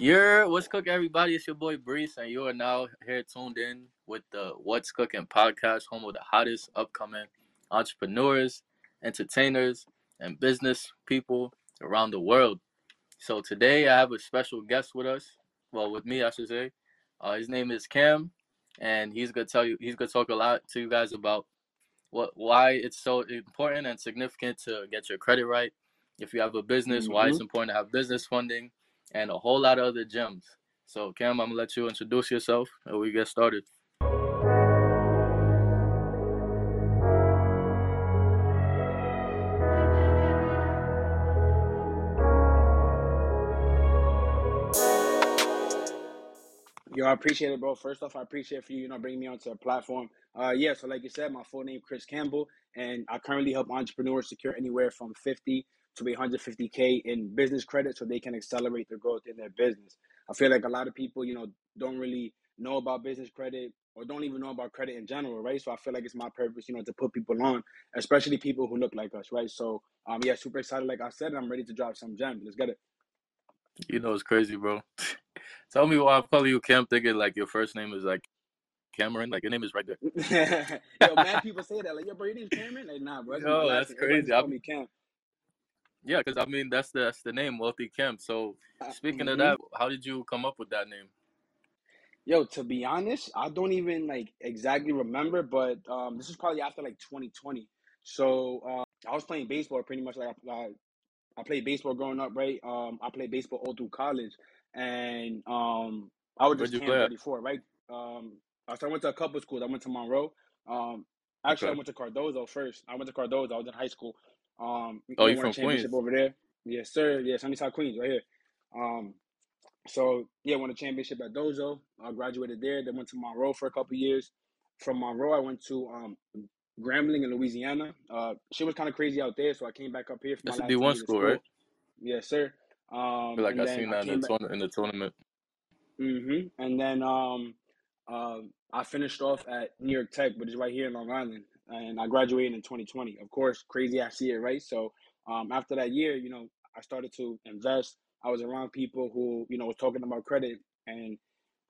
You're what's cooking, everybody? It's your boy Brees, and you are now here tuned in with the What's Cooking podcast, home of the hottest upcoming entrepreneurs, entertainers, and business people around the world. So today I have a special guest with us. Well, with me, I should say. Uh, his name is Cam, and he's gonna tell you. He's gonna talk a lot to you guys about what why it's so important and significant to get your credit right. If you have a business, why it's Mm-hmm. important to have business funding, and a whole lot of other gems. So, Cam, I'm gonna let you introduce yourself, and we get started. Yo, I appreciate it, bro. First off, I appreciate for you, you know, bringing me onto a platform. Uh, yeah, so like you said, my full name Chris Campbell, and I currently help entrepreneurs secure anywhere from 50 to 150k in business credit so they can accelerate their growth in their business. I feel like a lot of people, you know, don't really know about business credit or don't even know about credit in general, right? So I feel like it's my purpose, you know, to put people on, especially people who look like us, right? So, um, yeah, super excited, like I said, and I'm ready to drop some gems. Let's get it. You know, it's crazy, bro. Tell me why I'm calling you Cam, thinking like your first name is like Cameron, like your name is right there. yo, mad people say that. Like, yo, bro, your name's Cameron? Like, nah, bro. That's Yo, that's crazy. call I'm, me Cam. Yeah, because I mean that's the that's the name, Wealthy Cam. So, speaking of hmm that, how did you come up with that name? Yo, to be honest, I don't even like exactly remember, but um, this is probably after like 2020. So uh, I was playing baseball pretty much like I, I played baseball growing up, right? Um, I played baseball all through college, and um, I was just you Cam play at? 34, right? Um, so I went to a couple schools. I went to Monroe. Um, actually, I went to Cardozo first. I went to Cardozo. I was in high school. Um, Oh, you a from championship Queens? over there. Yes, sir. Yes, I'm Sunnyside, Queens, right here. Um, so yeah, won a championship at Dozo. I graduated there. Then went to Monroe for a couple years. From Monroe, I went to um, Grambling in Louisiana. Uh, shit was kind of crazy out there, so I came back up here for my That's a last two D1 years of school, right? Yes, sir. Um, feel like I seen that in the back. in the tournament. hmm And then um, uh, I finished off at New York Tech, which is right here in Long Island, and I graduated in 2020. Of course, crazy ass year, right? So um, after that year, you know, I started to invest. I was around people who, you know, was talking about credit, and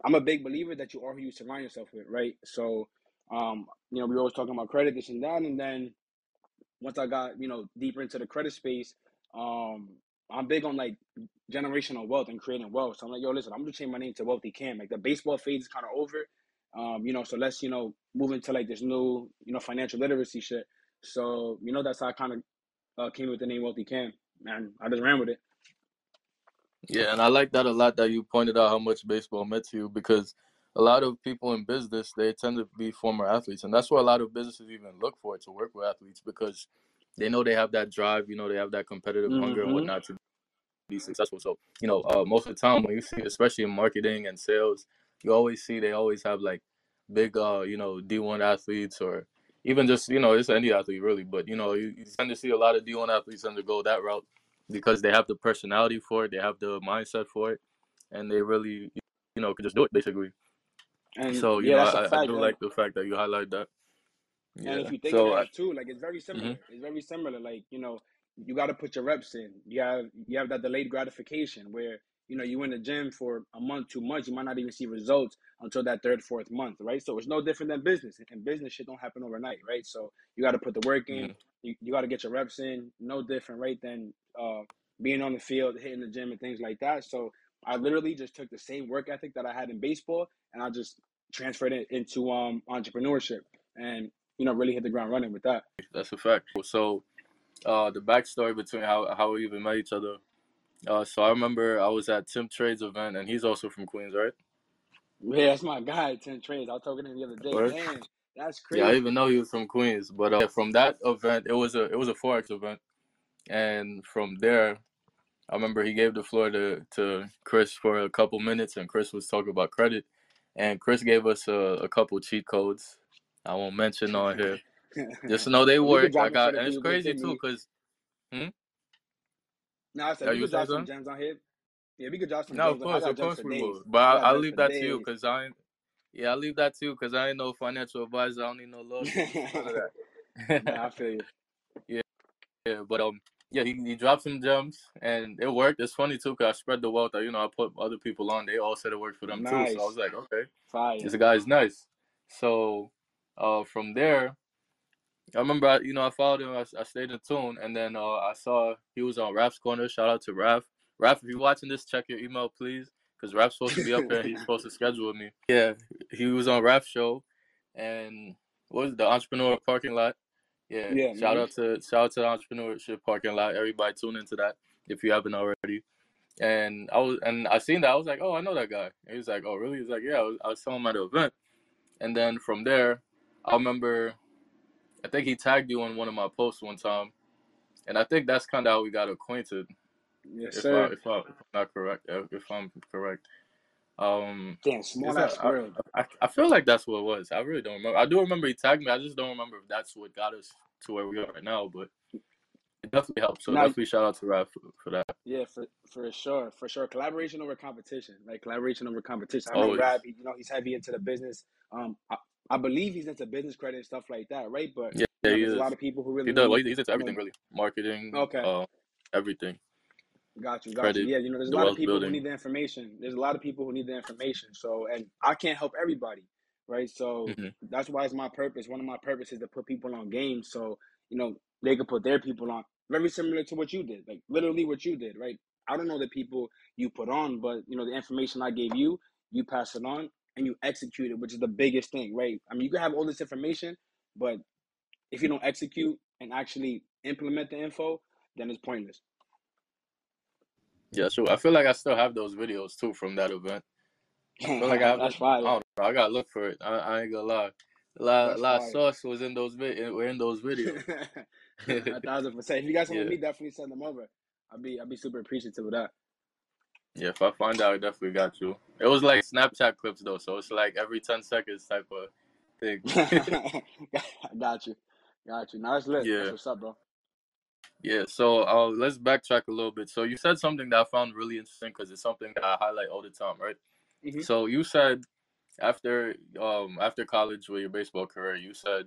I'm a big believer that you are who you surround yourself with, right? So, um, you know, we were always talking about credit, this and that, and then once I got, you know, deeper into the credit space, um, I'm big on like generational wealth and creating wealth. So I'm like, yo, listen, I'm gonna change my name to Wealthy Cam. Like the baseball phase is kind of over. Um, you know, so let's, you know, move into like this new, you know, financial literacy shit. So, you know, that's how I kind of uh, came with the name Wealthy Cam. And I just ran with it. Yeah, and I like that a lot that you pointed out how much baseball meant to you because a lot of people in business they tend to be former athletes, and that's why a lot of businesses even look for to work with athletes because they know they have that drive, you know, they have that competitive hunger and Mm-hmm. whatnot to be successful. So, you know, uh, most of the time when you see, especially in marketing and sales, you always see they always have like big, uh, you know, D1 athletes or even just, you know, it's any athlete really, but you know, you, you tend to see a lot of D1 athletes undergo that route because they have the personality for it, they have the mindset for it, and they really, you know, can just do it basically. And So, you yeah, know, I, I fact. do And like the fact that you highlight that. And Yeah. if you think So, about I, it too, like it's very hmm similar. It's very similar. Like you know, you got to put your reps in. You have you have that delayed gratification where you know you in the gym for a month, two months, you might not even see results until that third, fourth month, right? So it's no different than business. And business shit don't happen overnight, right? So you got to put the work in. You, you got to get your reps in. No different, right? Than uh, being on the field, hitting the gym, and things like that. So I literally just took the same work ethic that I had in baseball, and I just transferred it into um entrepreneurship, and you know really hit the ground running with that. that's a fact. So, uh, the backstory between how how we even met each other. Uh, so I remember I was at Tim Trade's event, and he's also from Queens, right? Yeah, that's my guy, Tim Trades. I was talking to him the other day. Damn, that's crazy. Yeah, I even know he was from Queens. But uh, from that event, it was a it was a forex event, and from there, I remember he gave the floor to to Chris for a couple minutes, and Chris was talking about credit, and Chris gave us a, a couple cheat codes. I won't mention on here. Just know they But we could work. I drop it for got, and it's crazy too, cause hmm? No, I said Are we you could drop some gems on here. Yeah, we could drop some No, of gems on. I course, of course we days. will. But I I, I'll leave that to you, cause I ain't. Yeah, I'll leave that to you, cause I ain't no financial advisor. I don't need no lawsuits, none of that. nah, I feel you. yeah, yeah, but um, yeah, he, he dropped some gems and it worked. It's funny too, cause I spread the wealth. You know, I put other people on. They all said it worked for them nice. too. So I was like, okay, fire. This guy's nice. So, uh, from there, I remember, I, you know, I followed him. I, I stayed in tune, and then uh, I saw he was on Raf's corner. Shout out to Raf. Raf, if you're watching this, check your email, please, because Raf's supposed to be up here. He's supposed to schedule with me. Yeah, he was on Raf's show, and what was it, the entrepreneur parking lot? Yeah. yeah shout man. out to shout out to the entrepreneurship parking lot. Everybody tune into that if you haven't already. And I was and I seen that I was like, oh, I know that guy. And he was like, oh, really? He's like, yeah. I was, I was telling him at the event, and then from there, I remember, I think he tagged you on one of my posts one time, and I think that's kind of how we got acquainted. Yes, if sir. I, if, I, if I'm not correct, if I'm correct. Um, Damn, small ass world. I, I, feel like that's what it was. I really don't remember. I do remember he tagged me. I just don't remember if that's what got us to where we are right now. But it definitely helped. So now, definitely shout out to Raf for, for, that. Yeah, for for sure, for sure. Collaboration over competition, like collaboration over competition. I know Raf, you know, he's heavy into the business. Um, I, believe he's into business credit and stuff like that, right? But yeah, yeah you know, there's a lot of people who really he does. Well, he's into everything, really, marketing. Okay. Uh, everything. Got you, got Credit, you. Yeah, you know, there's a lot of people building. who need the information. There's a lot of people who need the information. So, and I can't help everybody, right? So mm-hmm. that's why it's my purpose. One of my purposes to put people on games, so you know they could put their people on. Very similar to what you did, like literally what you did, right? I don't know the people you put on, but you know the information I gave you, you pass it on and you execute it, which is the biggest thing, right? I mean, you can have all this information, but if you don't execute and actually implement the info, then it's pointless. Yeah, sure. I feel like I still have those videos too from that event. I feel like I have. That's fine. I, know, I gotta look for it. I, I ain't gonna lie. A lot, a lot of sauce was in those were in those videos. a thousand percent. If you guys want yeah. me, definitely send them over. I'll be I'll be super appreciative of that. Yeah, if I find out, I definitely got you. It was like Snapchat clips though, so it's like every ten seconds type of thing. got you, got you. Now it's lit. Yeah. That's what's up, bro? Yeah, so uh, let's backtrack a little bit. So you said something that I found really interesting because it's something that I highlight all the time, right? Mm-hmm. So you said after um after college with your baseball career, you said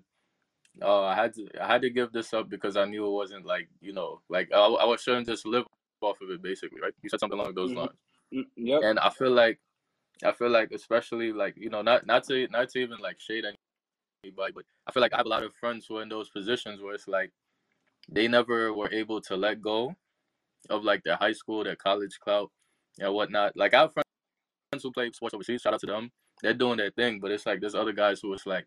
uh, I had to I had to give this up because I knew it wasn't like you know like I, I was shouldn't just live off of it basically, right? You said something along those mm-hmm. lines. Mm-hmm. Yep. And I feel like I feel like especially like you know not not to not to even like shade anybody, but I feel like I have a lot of friends who are in those positions where it's like they never were able to let go of like their high school, their college clout, and whatnot. Like I have friends who play sports overseas. Shout out to them. They're doing their thing, but it's like there's other guys who it's like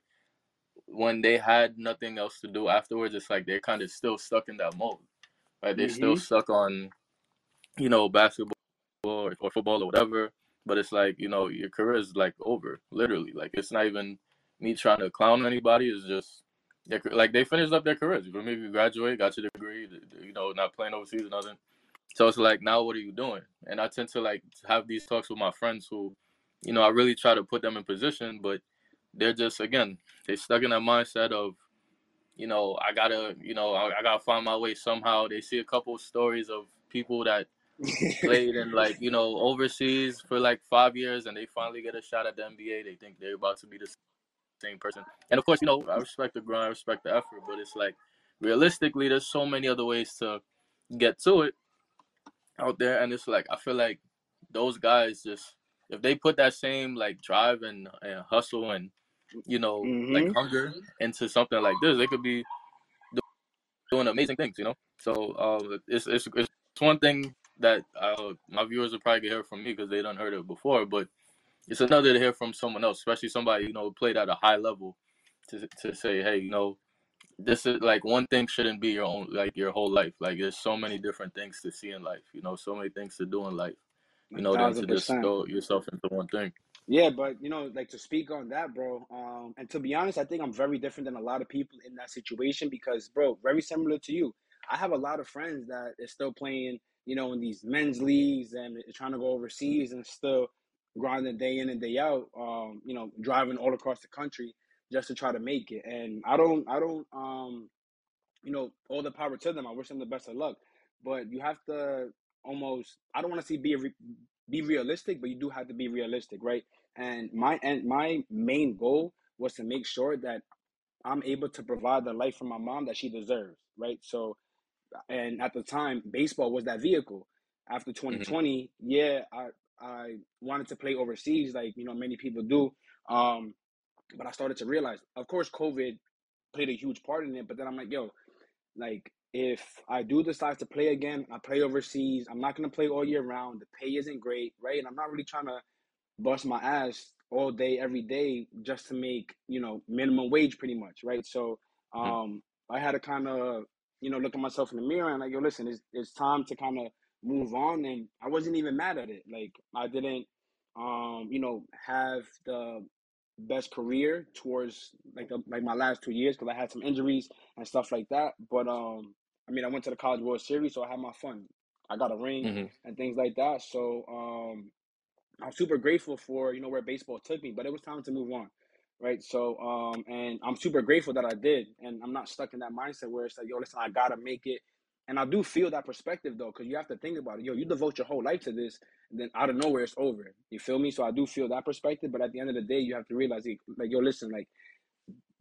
when they had nothing else to do afterwards, it's like they're kind of still stuck in that mode. Right? They're mm-hmm. still stuck on, you know, basketball or, or football or whatever. But it's like you know your career is like over, literally. Like it's not even me trying to clown anybody. It's just like they finished up their careers. For me, you graduate, got your degree, you know, not playing overseas or nothing. So it's like, now what are you doing? And I tend to like have these talks with my friends who, you know, I really try to put them in position, but they're just again, they stuck in that mindset of, you know, I gotta, you know, I, I gotta find my way somehow. They see a couple stories of people that played in like you know overseas for like five years and they finally get a shot at the NBA. They think they're about to be the same person. And of course, you know, I respect the grind, I respect the effort, but it's like realistically, there's so many other ways to get to it out there, and it's like I feel like those guys just if they put that same like drive and, and hustle and you know mm-hmm. like hunger into something like this, they could be doing amazing things, you know. So um, it's it's it's one thing that uh, my viewers will probably hear from me because they don't heard it before, but it's another to hear from someone else, especially somebody you know played at a high level, to to say, hey, you know, this is like one thing shouldn't be your own like your whole life. Like there's so many different things to see in life, you know, so many things to do in life, you know, than to just go yourself into one thing. Yeah, but you know, like to speak on that, bro. Um, and to be honest, I think I'm very different than a lot of people in that situation because, bro, very similar to you. I have a lot of friends that is still playing, you know, in these men's leagues and trying to go overseas and still grinding day in and day out, um, you know, driving all across the country just to try to make it. And I don't, I don't, um, you know, all the power to them. I wish them the best of luck. But you have to almost, I don't want to see be be realistic, but you do have to be realistic, right? And my and my main goal was to make sure that I'm able to provide the life for my mom that she deserves, right? So and at the time, baseball was that vehicle. After 2020, mm-hmm. yeah, I I wanted to play overseas, like you know many people do. Um, but I started to realize, of course, COVID played a huge part in it. But then I'm like, yo, like if I do decide to play again, I play overseas. I'm not gonna play all year round. The pay isn't great, right? And I'm not really trying to bust my ass all day, every day, just to make you know minimum wage, pretty much, right? So hmm. um, I had to kind of you know look at myself in the mirror and like, yo, listen, it's it's time to kind of move on. And I wasn't even mad at it. Like I didn't, um, you know, have the best career towards like the, like my last two years because I had some injuries and stuff like that. But um, I mean, I went to the College World Series, so I had my fun. I got a ring mm-hmm. and things like that. So um, I'm super grateful for you know where baseball took me, but it was time to move on, right? So um, and I'm super grateful that I did, and I'm not stuck in that mindset where it's like, yo, listen, I gotta make it. And I do feel that perspective though, because you have to think about it. Yo, you devote your whole life to this, and then out of nowhere it's over. You feel me? So I do feel that perspective, but at the end of the day, you have to realize, like, yo, listen, like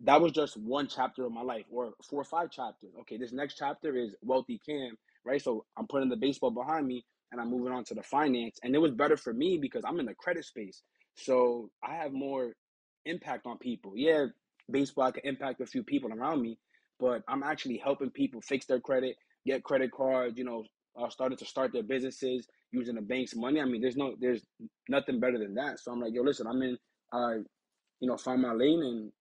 that was just one chapter of my life, or four or five chapters. Okay, this next chapter is wealthy Cam, right? So I'm putting the baseball behind me, and I'm moving on to the finance, and it was better for me because I'm in the credit space, so I have more impact on people. Yeah, baseball I can impact a few people around me, but I'm actually helping people fix their credit, get credit cards, you know, uh, started to start their businesses using the bank's money. I mean, there's no, there's nothing better than that. So I'm like, yo, listen, I'm in, uh, you know, find my lane, and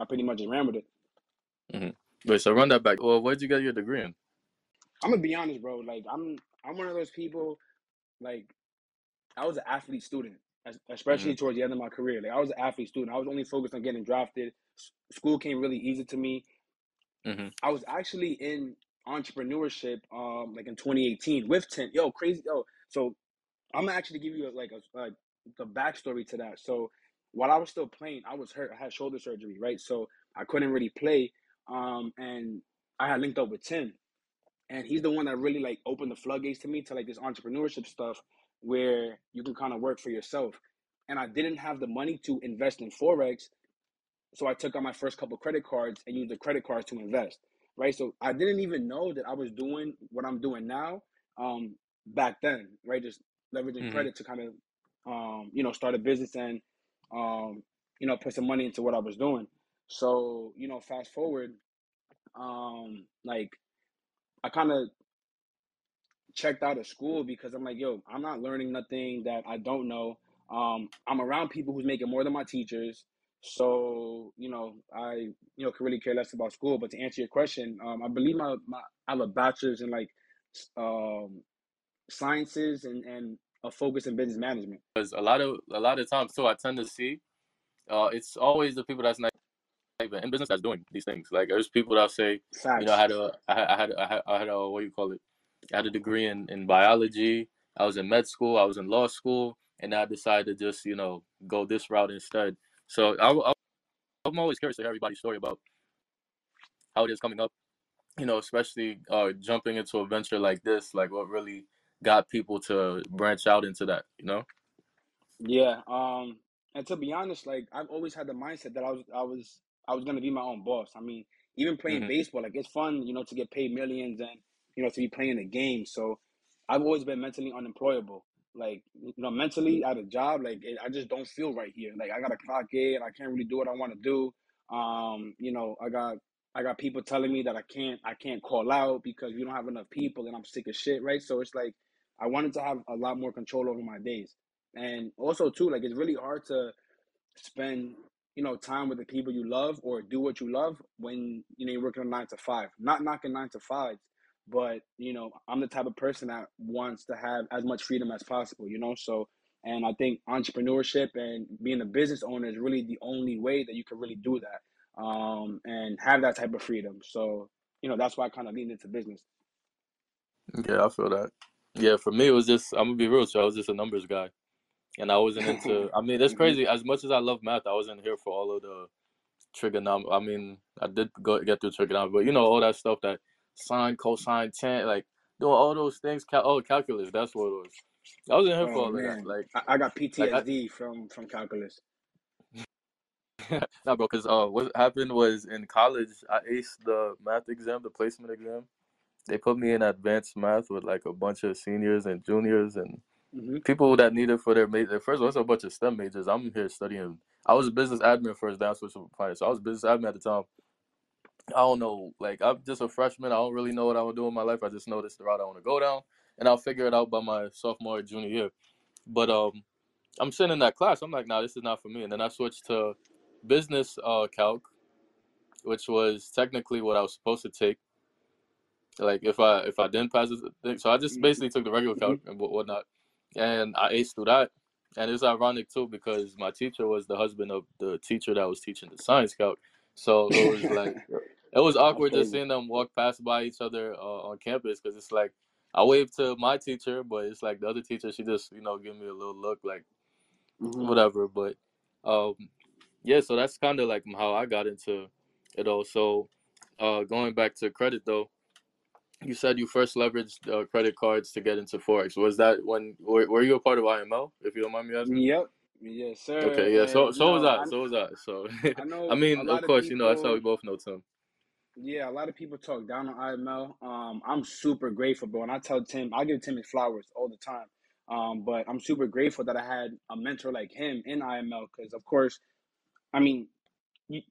I pretty much just ran with it. Mm-hmm. Wait, so run that back. Well, where'd you get your degree in? I'm gonna be honest, bro. Like, I'm, I'm one of those people. Like, I was an athlete student, especially mm-hmm. towards the end of my career. Like, I was an athlete student. I was only focused on getting drafted. School came really easy to me. Mm-hmm. I was actually in entrepreneurship um like in 2018 with 10 yo crazy yo so i'm gonna actually give you a, like a like the backstory to that so while i was still playing i was hurt i had shoulder surgery right so i couldn't really play um and i had linked up with tim and he's the one that really like opened the floodgates to me to like this entrepreneurship stuff where you can kind of work for yourself and i didn't have the money to invest in forex so i took out my first couple credit cards and used the credit cards to invest right? So I didn't even know that I was doing what I'm doing now um, back then, right? Just leveraging mm-hmm. credit to kind of, um, you know, start a business and, um, you know, put some money into what I was doing. So, you know, fast forward, um, like I kind of checked out of school because I'm like, yo, I'm not learning nothing that I don't know. Um, I'm around people who's making more than my teachers. So, you know, I, you know, could really care less about school. But to answer your question, um, I believe my, my I have a bachelor's in like um, sciences and, and a focus in business management. Because a lot of a lot of times too, I tend to see, uh, it's always the people that's not even in business that's doing these things. Like there's people that say, Facts. you know, I had a, I had, I had, I had, I had a, what do you call it? I had a degree in, in biology. I was in med school. I was in law school, and I decided to just, you know, go this route instead. So I, am always curious to hear everybody's story about how it is coming up. You know, especially uh, jumping into a venture like this, like what really got people to branch out into that. You know. Yeah. Um. And to be honest, like I've always had the mindset that I was, I was, I was gonna be my own boss. I mean, even playing mm-hmm. baseball, like it's fun, you know, to get paid millions and you know to be playing a game. So I've always been mentally unemployable. Like you know mentally at a job like it, i just don't feel right here. Like i gotta clock in i can't really do what i want to do. Um you know i got i got people telling me that i can't i can't call out because we don't have enough people and i'm sick of shit right? So it's like i wanted to have a lot more control over my days. And also too like it's really hard to spend you know time with the people you love or do what you love when you know you're working a nine to five. Not knocking nine to fives but you know i'm the type of person that wants to have as much freedom as possible you know? So and i think entrepreneurship and being a business owner is really the only way that you can really do that um, and have that type of freedom. So you know that's why i kind of leaned into business. Yeah i feel that. Yeah for me it was just i'm gonna be real so i was just a numbers guy and i wasn't into i mean that's crazy as much as i love math i wasn't here for all of the trigonometry i mean i did go get through trigonometry but you know all that stuff that sine, cosine, tan, like doing all those things. Cal- oh, calculus. That's what it was. I was in here oh, for all that. Like I, I got PTSD like, I, from from calculus. no, bro. Because uh, what happened was in college, I aced the math exam, the placement exam, they put me in advanced math with like a bunch of seniors and juniors and hmm people that need it for their major. First of all, a bunch of STEM majors. I'm here studying. I was a business admin first, then I switched to finance. So I was business admin at the time. I don't know, like I'm just a freshman. I don't really know what I want to do in my life. I just know this is the route I want to go down, and I'll figure it out by my sophomore or junior year. But um, I'm sitting in that class. I'm like, nah, this is not for me. And then I switched to business uh calc, which was technically what I was supposed to take. Like if I if I didn't pass this thing, so I just basically took the regular calc and whatnot, and I aced through that. And it's ironic too because my teacher was the husband of the teacher that was teaching the science calc. So it was like it was awkward just seeing them walk past by each other uh, on campus because it's like I waved to my teacher, but it's like the other teacher she just you know give me a little look like Mhm. whatever. But um, yeah, so that's kind of like how I got into it all. So uh, going back to credit though, you said you first leveraged uh, credit cards to get into forex. Was that when were, were you a part of IML? If you don't mind me asking. Yep. Yes, sir. Okay, yeah. So And so was know, I. So was I. So I know I a mean, of course, you know that's how we both know Tim. Yeah, a lot of people talk down on IML. Um, I'm super grateful, bro. And I tell Tim, I give Tim his flowers all the time. Um, but I'm super grateful that I had a mentor like him in IML because, of course, I mean, you,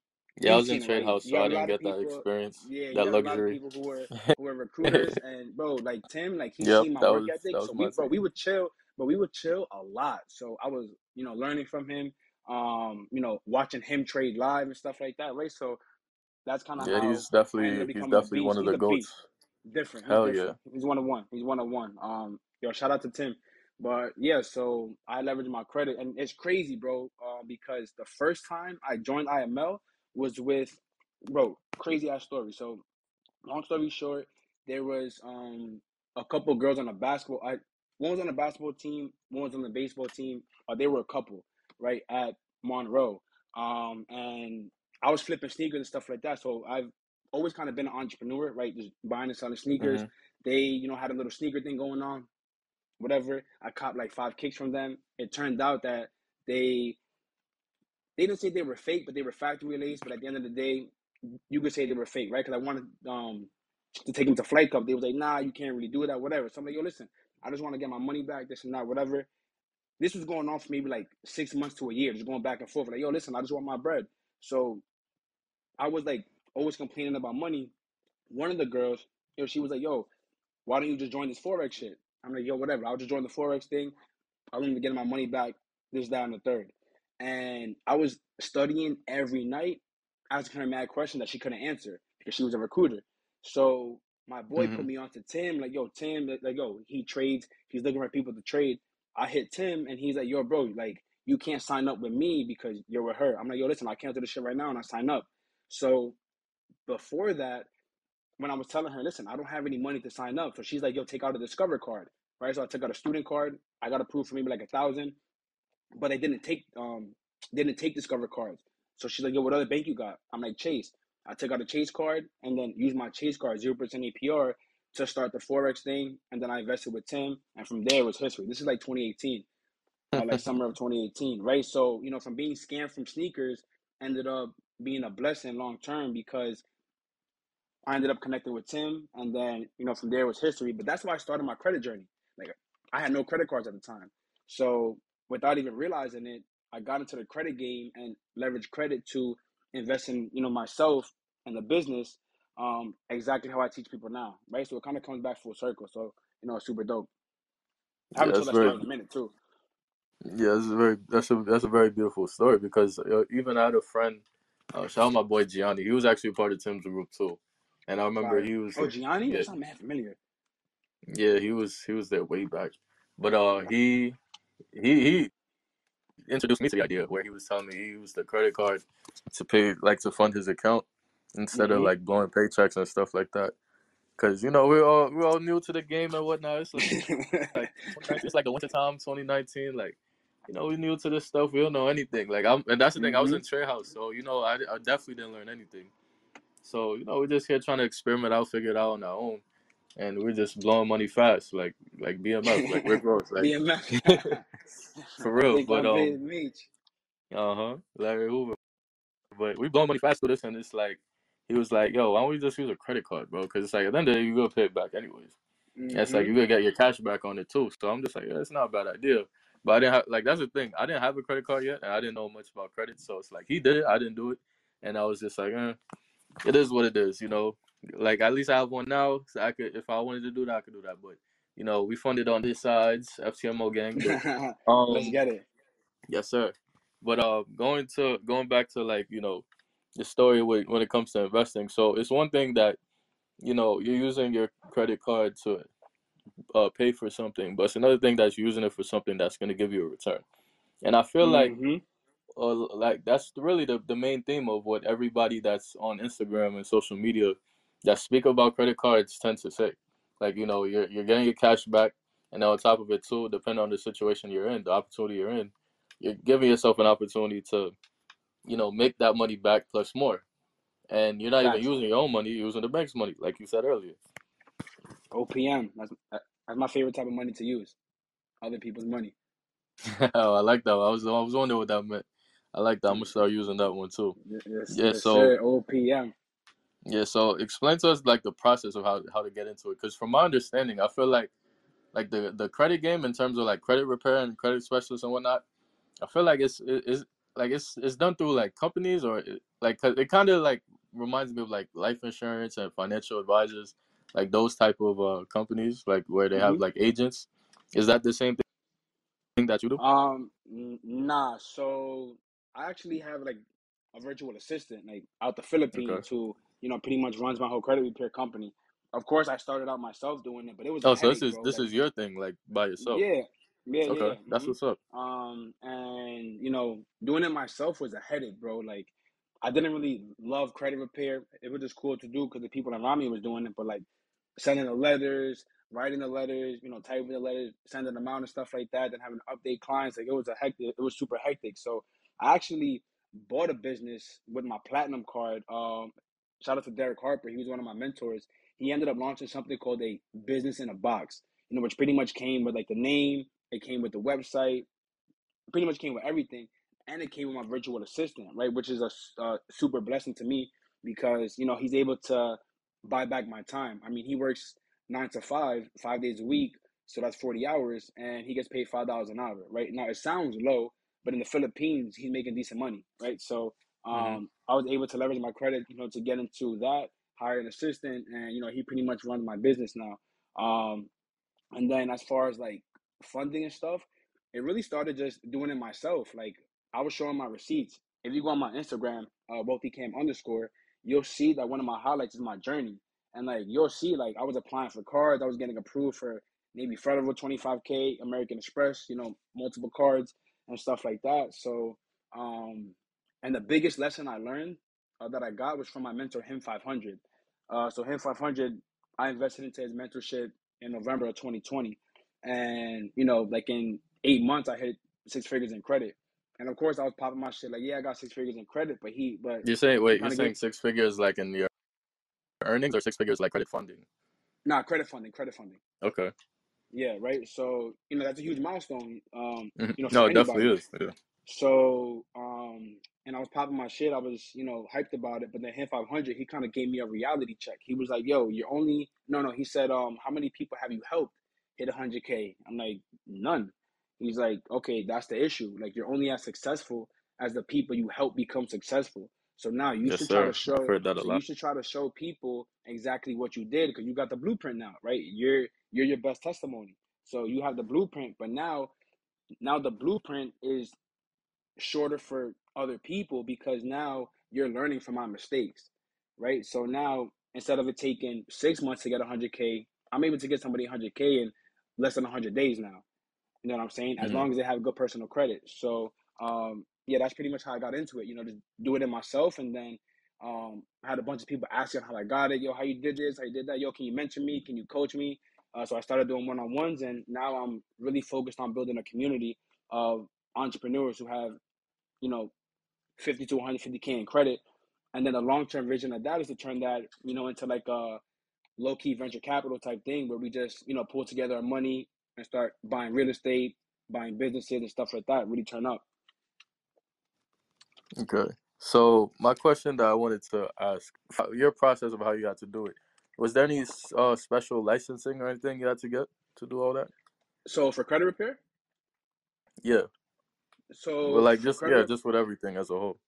Yeah, I was in trade right? house, so I didn't get that experience, Yeah, that got a lot of luxury. people who were who were recruiters, and bro, like Tim, like he Yep, seen my work was ethic. So we, bro, we would chill, but we would chill a lot. So I was, you know, learning from him. Um, you know, watching him trade live and stuff like that, right? So that's kind of Yeah, how he's I ended up definitely he's definitely one of the goats. Different. He's Hell yeah. He's one of one. He's one of one. Um, yo, shout out to Tim. But yeah, so I leveraged my credit, and it's crazy, bro. Uh, because the first time I joined IML was with, bro, crazy ass story. So long story short, there was um a couple girls on a basketball. One was on the basketball team, one was on the baseball team. Uh, they were a couple, right at Monroe. Um, and I was flipping sneakers and stuff like that. So I've always kind of been an entrepreneur, right? Just buying and selling sneakers. hmm They, you know, had a little sneaker thing going on. Whatever. I copped like five kicks from them. It turned out that they they didn't say they were fake, but they were factory laced. But at the end of the day, you could say they were fake, right? Because I wanted um to take them to Flight Club. They was like, nah, you can't really do that, whatever. So I'm like, yo, listen, I just want to get my money back, this and that, whatever. This was going on for maybe like six months to a year, just going back and forth. Like, yo, listen, I just want my bread. So I was like always complaining about money. One of the girls, yo, she was like, yo, why don't you just join this Forex shit? I'm like, yo, whatever. I'll just join the Forex thing. I want to get my money back, this, that, and the third. And I was studying every night, asking her mad questions that she couldn't answer because she was a recruiter. So my boy hmm put me on to Tim, like, yo, Tim, like, like, yo, he trades, he's looking for people to trade. I hit Tim and he's like, yo, bro, like, you can't sign up with me because you're with her. I'm like, yo, listen, I can't do this shit right now and I sign up. So before that, when I was telling her, listen, I don't have any money to sign up. So she's like, yo, take out a Discover card. Right. So I took out a student card. I got approved for maybe like a thousand, but I didn't take um didn't take Discover cards. So she's like, yo, what other bank you got? I'm like, Chase. I took out a Chase card and then used my Chase card, zero percent APR, to start the Forex thing. And then I invested with Tim. And from there it was history. This is like 2018, uh, like summer of 2018, right? So, you know, from being scammed from sneakers ended up being a blessing long term because I ended up connecting with Tim, and then you know from there was history. But that's why I started my credit journey. Like I had no credit cards at the time, so without even realizing it, I got into the credit game and leveraged credit to invest in you know myself and the business. Um, exactly how I teach people now, right? So it kind of comes back full circle. So you know, it's super dope. I Yeah, haven't told that's that very story in a minute too. yeah, that's a very that's a that's a very beautiful story because uh, even I had a friend, uh, shout out my boy Gianni. He was actually part of Tim's group too, and I remember Fire. he was Oh, Gianni, yeah that's not mad familiar. yeah he was he was there way back, but uh he he he introduced me to the idea where he was telling me he used the credit card to pay like to fund his account instead of Mm-hmm. like blowing paychecks and stuff like that. Cause you know we're all we're all new to the game and whatnot. It's like, like 2019, it's like the winter time, 2019. Like you know we new to this stuff. We don't know anything. Like I'm and that's the thing. I was mm-hmm. in trade house, so you know I, I definitely didn't learn anything. So you know we're just here trying to experiment out, figure it out on our own, and we're just blowing money fast, like like BMF, like Rick Ross, like BMF. for real. But um, uh huh, Larry Hoover. But we blowing money fast with this, and it's like he was like, "Yo, why don't we just use a credit card, bro? Because it's like at the end of the day, you gonna pay it back anyways. And it's like Mhm. you gonna get your cash back on it too. So I'm just like, yeah, it's not a bad idea. But I didn't have like that's the thing. I didn't have a credit card yet, and I didn't know much about credit. So it's like he did it, I didn't do it, and I was just like, eh, it is what it is, you know. Like at least I have one now, so I could if I wanted to do that, I could do that. But you know, we funded on this sides, FTMO gang. But Let's um, get it. yes, sir. But uh, going to going back to like you know, the story with when it comes to investing. So it's one thing that you know you're using your credit card to uh, pay for something, but it's another thing that's using it for something that's going to give you a return. And I feel like Mhm. uh, like that's really the, the main theme of what everybody that's on Instagram and social media that speak about credit cards tend to say. Like you know you're you're getting your cash back, and then on top of it too, depending on the situation you're in, the opportunity you're in, you're giving yourself an opportunity to you know make that money back plus more. And you're not even using your own money; you're using the bank's money, like you said earlier. OPM. That's that's my favorite type of money to use. Other people's money. oh, I like that. One. I was I was wondering what that meant. I like that. I'm gonna start using that one too. Yes, Yeah. yes, So sir. OPM. Yeah. So explain to us like the process of how how to get into it. Because from my understanding, I feel like like the the credit game in terms of like credit repair and credit specialists and whatnot. I feel like it's it- it's like it's it's done through like companies or it, like 'cause it kind of like reminds me of like life insurance and financial advisors, like those type of uh companies, like where they have Mhm. like agents. Is that the same thing that you do? Um, nah. So I actually have like a virtual assistant, like out the Okay. Philippines, who you know pretty much runs my whole credit repair company. Of course, I started out myself doing it, but it was a Oh, so this is bro. this Like, is your thing, like by yourself. yeah, yeah, Okay, yeah. that's hmm what's up. Um, and you know, doing it myself was a headache, bro. Like, I didn't really love credit repair. It was just cool to do because the people around me was doing it, but like sending the letters, writing the letters, you know, typing the letters, sending them out and stuff like that, then having to update clients. Like it was a hectic, it was super hectic. So I actually bought a business with my platinum card. Um, shout out to Derek Harper. He was one of my mentors. He ended up launching something called a business in a box, you know, which pretty much came with like the name, it came with the website, pretty much came with everything, and it came with my virtual assistant, right? Which is a super blessing to me because you know he's able to buy back my time. I mean, he works nine to five, five days a week, so that's forty hours, and he gets paid five dollars an hour, right? Now it sounds low, but in the Philippines, he's making decent money, right? So hmm um, I was able to leverage my credit, you know, to get into that, hire an assistant, and you know, he pretty much runs my business now. Um, and then as far as like funding and stuff, it really started just doing it myself. Like I was showing my receipts. If you go on my Instagram, uh, wealthycam underscore, you'll see that one of my highlights is my journey. And like you'll see, like I was applying for cards, I was getting approved for maybe Federal 25K, American Express, you know, multiple cards and stuff like that. So, um, and the biggest lesson I learned uh, that I got was from my mentor, Him 500. Uh, so Him 500, I invested into his mentorship in November of 2020. And, you know, like in eight months, I hit six figures in credit. And of course, I was popping my shit like, yeah, I got six figures in credit, but he, but You're saying wait, you're saying gave, six figures like in your earnings or six figures like credit funding? nah, credit funding, credit funding. Okay. Yeah, right. So, you know, that's a huge milestone, um, Mhm. you know, No, it definitely is. Yeah. So, um, and I was popping my shit. I was, you know, hyped about it. But then him 500, he kind of gave me a reality check. He was like, yo, you're only, no, no. He said, um, how many people have you helped hit 100K? I'm like, none. He's like, okay, that's the issue. Like, you're only as successful as the people you help become successful. So now you Yes, should try to. I've show, heard that a so you should try to show people exactly what you did because you got the blueprint now, right? You're, you're your best testimony. So you have the blueprint, but now, now the blueprint is shorter for other people because now you're learning from my mistakes, right? So now instead of it taking six months to get 100K, I'm able to get somebody 100K in less than 100 days now. You know what I'm saying? As hmm long as they have good personal credit. So, um, yeah, that's pretty much how I got into it. You know, just do it in myself, and then um, I had a bunch of people asking how I got it. Yo, how you did this? How you did that? Yo, can you mentor me? Can you coach me? Uh, so I started doing one on ones, and now I'm really focused on building a community of entrepreneurs who have you know 50 to 150k in credit and then the long-term vision of that is to turn that you know into like a low-key venture capital type thing where we just you know pull together our money and start buying real estate buying businesses and stuff like that really turn up Okay. So my question that I wanted to ask, your process of how you got to do it, was there any uh, special licensing or anything you had to get to do all that? So for credit repair, Yeah, so like just credit, yeah, just with everything as a whole.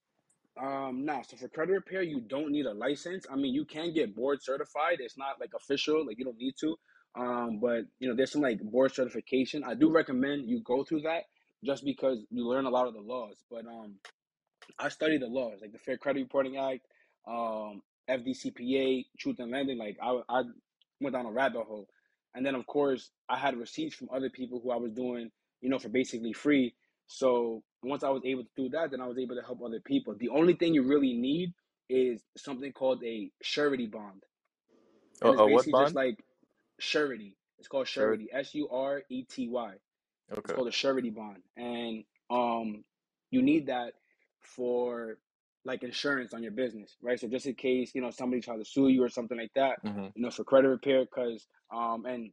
um, nah. So for credit repair, you don't need a license. I mean, you can get board certified. It's not like official, like you don't need to. Um, but you know, there's some like board certification. I do recommend you go through that just because you learn a lot of the laws. But um, I studied the laws, like the Fair Credit Reporting Act, um, FDCPA, Truth in Lending. Like I, I went down a rabbit hole, and then of course I had receipts from other people who I was doing, you know, for basically free. So once I was able to do that, then I was able to help other people. The only thing you really need is something called a surety bond, and it's uh what basically just like surety. It's called Sure. surety, S U R E T Y. It's Okay. called a surety bond, and um, you need that for like insurance on your business, right? So just in case you know somebody tries to sue you or something like that, hmm you know, for credit repair, because um, and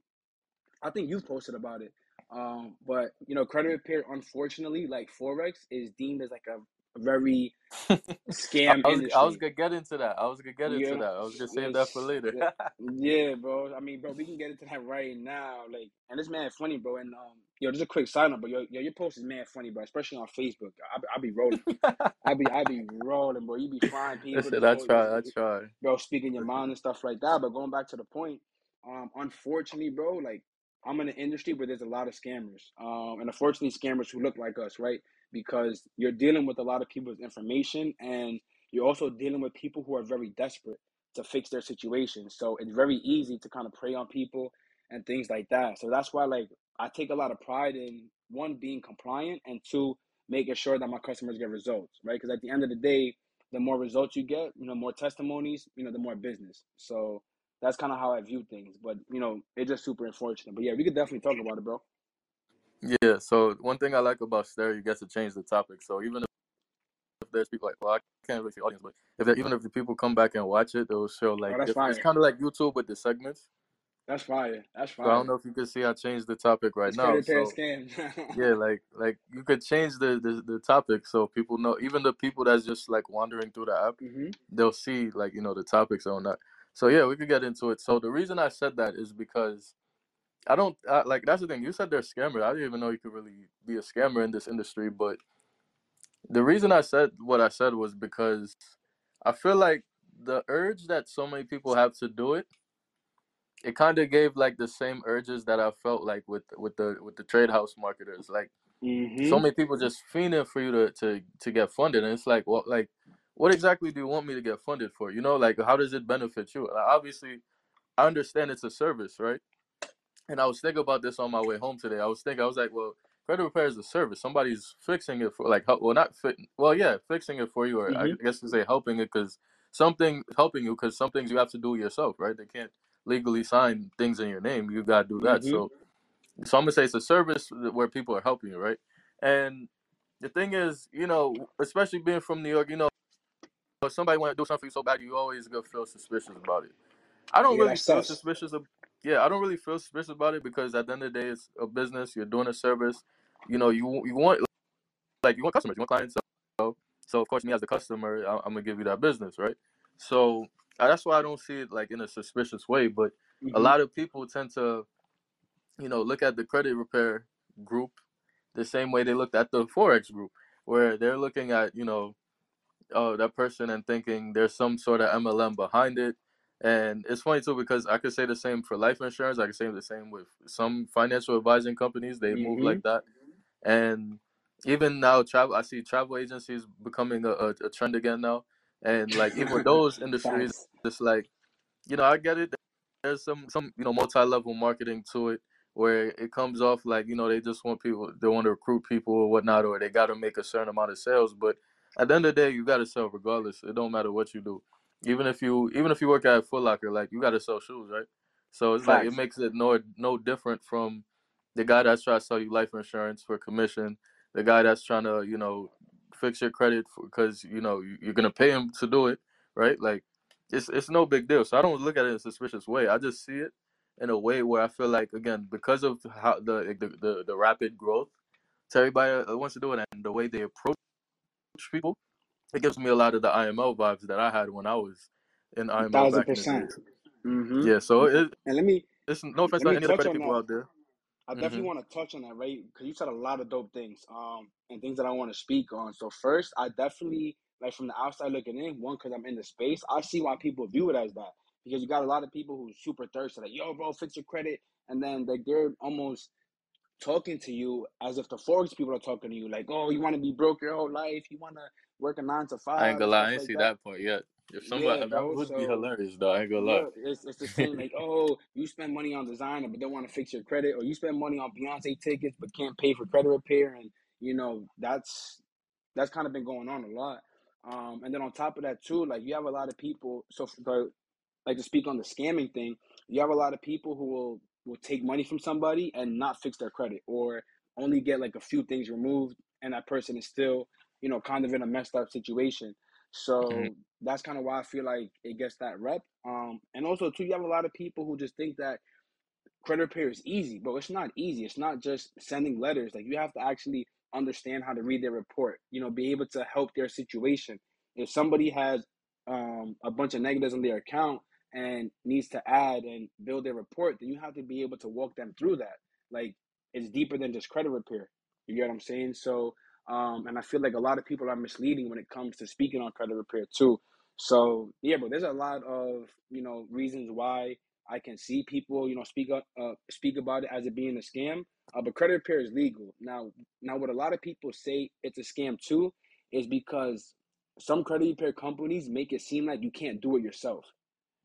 I think you've posted about it, um, but you know, credit repair, unfortunately, like forex, is deemed as like a very I scam was I was gonna get into that. I was gonna get into know, that. I was gonna save that for later. yeah, yeah, bro. I mean, bro, we can get into that right now. Like, and this man funny, bro. And um, yo, just a quick sign up, but yo, yo, your post is man funny, bro. Especially on Facebook. I, I be rolling. I be, I be rolling, bro. You be frying people, Listen, I try. I try. bro, speaking your mind and stuff like that. But going back to the point, um, unfortunately, bro, like I'm in an industry where there's a lot of scammers, um, and unfortunately, scammers who look like us, right? Because you're dealing with a lot of people's information, and you're also dealing with people who are very desperate to fix their situation. So it's very easy to kind of prey on people and things like that. So that's why, like, I take a lot of pride in one being compliant, and two making sure that my customers get results, right? Because at the end of the day, the more results you get, you know, more testimonies, you know, the more business. So that's kind of how I view things. But you know, it's just super unfortunate. But yeah, we could definitely talk about it, bro. Yeah. So one thing I like about Stereo, you get to change the topic. So even if there's people like, well, I can't really see audience, but if there, even if the people come back and watch it, they'll show Oh, like that's if, it's kind of like YouTube with the segments. That's fire. That's So I don't know if you can see I changed the topic right It's now. So yeah, like like you could change the, the the topic so people know. Even the people that's just like wandering through the app, hmm they'll see like you know the topics on that. So yeah, we could get into it. So the reason I said that is because I don't I, like that's the thing. You said they're scammers. I didn't even know you could really be a scammer in this industry. But the reason I said what I said was because I feel like the urge that so many people have to do it, it kind of gave like the same urges that I felt like with with the with the trade house marketers. Like so hmm many people just fiending for you to to to get funded, and it's like, well, like what exactly do you want me to get funded for? You know, like how does it benefit you? Like, obviously, I understand it's a service, right? And I was thinking about this on my way home today. I was thinking, I was like, well, credit repair is a service. Somebody's fixing it for, like, well, not fit, well, yeah, fixing it for you, or I hmm guess to say helping it because something helping you because some things you have to do yourself, right? They can't legally sign things in your name. You gotta do that. hmm So, so I'm gonna say it's a service where people are helping you, right? And the thing is, you know, especially being from New York, you know, if somebody want to do something so bad, you always gonna feel suspicious about it. I don't Yeah, really feel sus. suspicious of yeah, I don't really feel suspicious about it because at the end of the day it's a business, you're doing a service. You know, you you want like you want customers, you want clients. So, so of course me as the customer, I, I'm gonna give you that business, right? So uh, that's why I don't see it like in a suspicious way. But a hmm lot of people tend to, you know, look at the credit repair group the same way they looked at the forex group, where they're looking at you know oh that person and thinking there's some sort of MLM behind it. And it's funny too because I could say the same for life insurance. I could say the same with some financial advising companies. They move hmm like that. And even now, travel I see travel agencies becoming a, a, a trend again now. And like even those industries, it's like you know, I get it. There's some some you know multi-level marketing to it where it comes off like you know they just want people they want to recruit people or whatnot or they got to make a certain amount of sales. But at the end of the day, you got to sell regardless. It don't matter what you do. Even if you even if you work at Foot Locker, like you got to sell shoes, right? So it's like it makes it no no different from the guy that's trying to sell you life insurance for commission, the guy that's trying to you know fix your credit because you know you- you're gonna pay him to do it, right? Like it's it's no big deal. So I don't look at it in a suspicious way. I just see it in a way where I feel like again because of how the the the, the rapid growth to everybody wants to do it and the way they approach people, it gives me a lot of the IML vibes that I had when I was in IML Thousand back in the percent. Mm-hmm. Yeah, so it, And let me it's no offense to any of the touch credit on people that. out there. I definitely want to touch on that, right? Because you said a lot of dope things, um, and things that I want to speak on. So first, I definitely like from the outside looking in. One, because I'm in the space, I see why people view it as that. Because you got a lot of people who super thirsty, like, "Yo, bro, fix your credit," and then like they're almost talking to you as if the forex people are talking to you, like, "Oh, you want to be broke your whole life? You want to work a nine to five. I ain't gonna lie, I ain't like see that." that point yet. If somebody Yeah, that would be hilarious though, I ain't gonna lie. yeah, it's it's the same like, oh, you spend money on designer but don't want to fix your credit, or you spend money on Beyonce tickets but can't pay for credit repair, and you know that's that's kind of been going on a lot. Um, and then on top of that too, like you have a lot of people. So for, like to speak on the scamming thing, you have a lot of people who will will take money from somebody and not fix their credit, or only get like a few things removed, and that person is still you know kind of in a messed up situation. So that's kind of why I feel like it gets that rep. Um, and also too, you have a lot of people who just think that credit repair is easy, but it's not easy. It's not just sending letters. Like you have to actually understand how to read their report. You know, be able to help their situation. If somebody has um, a bunch of negatives on their account and needs to add and build their report, then you have to be able to walk them through that. Like it's deeper than just credit repair. You get what I'm saying? So, um, and I feel like a lot of people are misleading when it comes to speaking on credit repair too. So yeah, but there's a lot of you know reasons why I can see people, you know, speak up, uh, speak about it as it being a scam. Uh, but credit repair is legal now. Now, what a lot of people say it's a scam too is because some credit repair companies make it seem like you can't do it yourself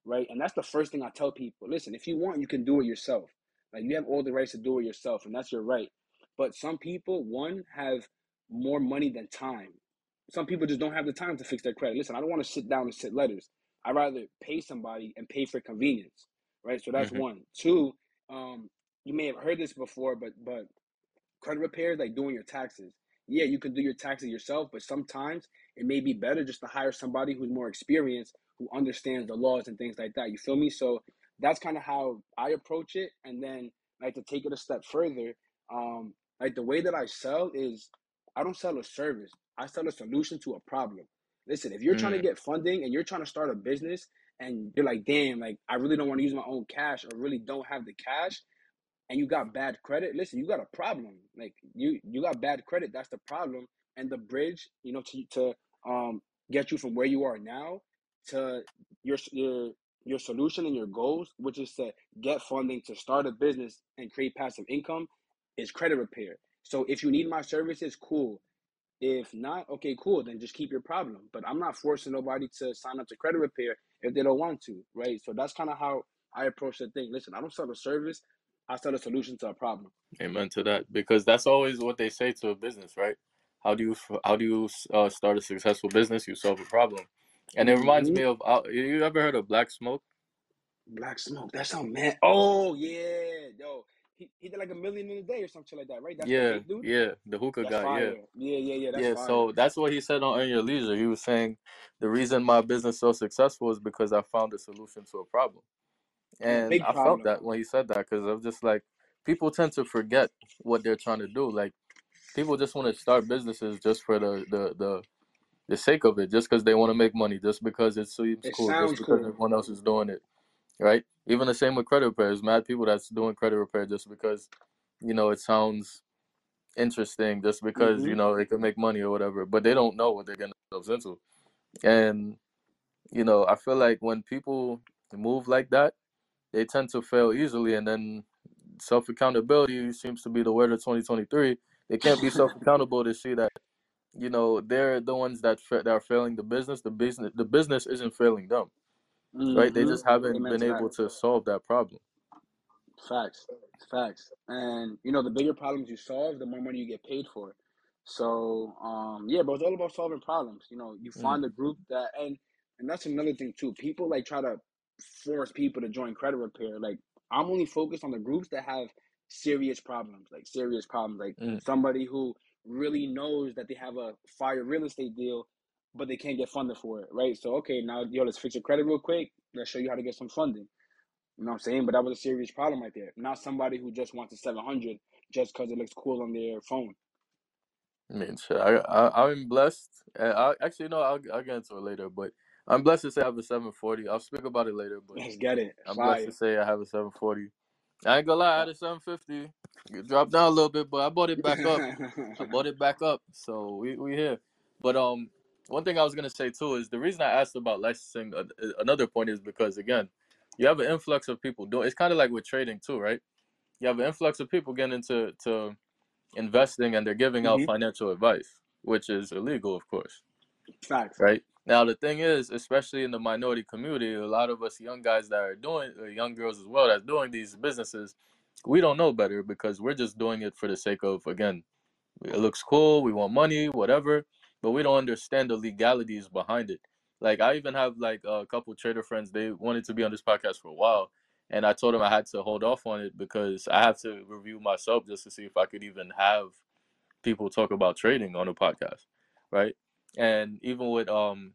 right? And that's the first thing I tell people. Listen, if you want, you can do it yourself. Like you have all the rights to do it yourself, and that's your right. But some people, one, have more money than time. Some people just don't have the time to fix their credit. Listen, I don't want to sit down and sit letters. I'd rather pay somebody and pay for convenience, right? So that's hmm one. Two, um, you may have heard this before, but but credit repair is like doing your taxes. Yeah, you can do your taxes yourself, but sometimes it may be better just to hire somebody who's more experienced, who understands the laws and things like that. You feel me? So that's kind of how I approach it. And then like to take it a step further, um, like the way that I sell is I don't sell a service. I sell a solution to a problem. Listen, if you're trying to mm get funding and you're trying to start a business and you're like, damn, like I really don't want to use my own cash or really don't have the cash, and you got bad credit, listen, you got a problem. Like you you got bad credit, that's the problem. And the bridge, you know, to to um get you from where you are now to your your your solution and your goals, which is to get funding to start a business and create passive income, is credit repair. So if you need my services, cool. If not, okay, cool. Then just keep your problem. But I'm not forcing nobody to sign up to credit repair if they don't want to, right? So that's kind of how I approach the thing. Listen, I don't sell a service. I sell a solution to a problem. Amen to that, because that's always what they say to a business, right? How do you how do you uh, start a successful business? You solve a problem, and it reminds me of uh, you ever heard of Black Smoke? Black smoke. That's some man. Oh yeah, yo. He, he did like a million in a day or something like that, right? That's Yeah, dude. yeah, the hookah That's guy, yeah. fire. Yeah, yeah, yeah. That's Yeah, fire. so that's what he said on Earn Your Leisure. He was saying the reason my business so successful is because I found a solution to a problem. And a And big I felt that when he said that because I'm just like, people tend to forget what they're trying to do. Like, people just want to start businesses just for the the the, the sake of it, just because they want to make money, just because it seems It cool, just because cool. everyone else is doing it, right? Even the same with credit repair. There's mad people that's doing credit repair just because, you know, it sounds interesting, just because hmm you know they can make money or whatever, but they don't know what they're getting themselves into. And you know, I feel like when people move like that, they tend to fail easily, and then self accountability seems to be the word of 2023. They can't be self accountable to see that you know they're the ones that fa- that are failing the business. The business the business isn't failing them, right? They hmm just haven't been able to solve that problem. Facts. Facts. And you know, the bigger problems you solve, the more money you get paid for. So, um, yeah, but it's all about solving problems. You know, you Mm, find a group that and and that's another thing too. People like try to force people to join credit repair. Like I'm only focused on the groups that have serious problems, like serious problems, like mm, somebody who really knows that they have a fire real estate deal, but they can't get funded for it, right? So okay, now yo, let's fix your credit real quick. Let's show you how to get some funding. You know what I'm saying? But that was a serious problem right there. Not somebody who just wants a 700 just because it looks cool on their phone. I mean, I, I I'm blessed. I actually no, I'll I'll get into it later, but I'm blessed to say I have a 740. I'll speak about it later, but Let's get it. I'm blessed to say I have a 740. I ain't gonna lie, I had a 750. It dropped down a little bit, but I bought it back up. I bought it back up, so we we here. But um, one thing I was gonna say too is the reason I asked about licensing. Uh, another point is because again, you have an influx of people doing. It's kind of like with trading too, right? You have an influx of people getting into to investing, and they're giving out Mhm. financial advice, which is illegal, of course, Facts. right? Now the thing is, especially in the minority community, a lot of us young guys that are doing, uh, young girls as well, that's doing these businesses, we don't know better because we're just doing it for the sake of again it looks cool we want money whatever but we don't understand the legalities behind it. Like i even have like a couple trader friends they wanted to be on this podcast for a while and i told them i had to hold off on it because i have to review myself just to see if i could even have people talk about trading on a podcast right and even with um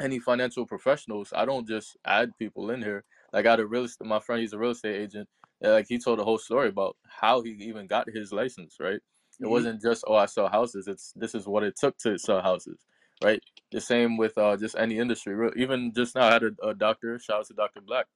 any financial professionals, I don't just add people in here. Like I had a real estate, my friend, he's a real estate agent. and, like he told a whole story about how he even got his license. Right? It Mhm. wasn't just oh I sell houses. It's this is what it took to sell houses. Right? The same with uh, just any industry. Real- Even just now, I had a, a doctor. Shout out to Doctor Black.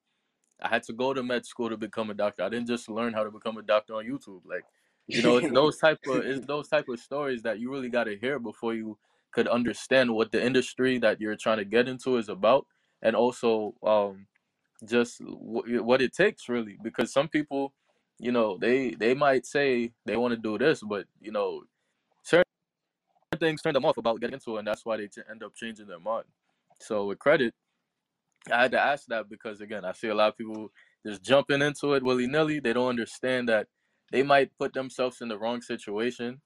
I had to go to med school to become a doctor. I didn't just learn how to become a doctor on YouTube. Like you know, it's those type of it's those type of stories that you really got to hear before you could understand what the industry that you're trying to get into is about, and also um, just w- what it takes really. Because some people, you know, they they might say they want to do this, but you know, certain things turn them off about getting into it, and that's why they ch- end up changing their mind. So with credit, I had to ask that because again, I see a lot of people just jumping into it willy nilly. They don't understand that they might put themselves in the wrong situation,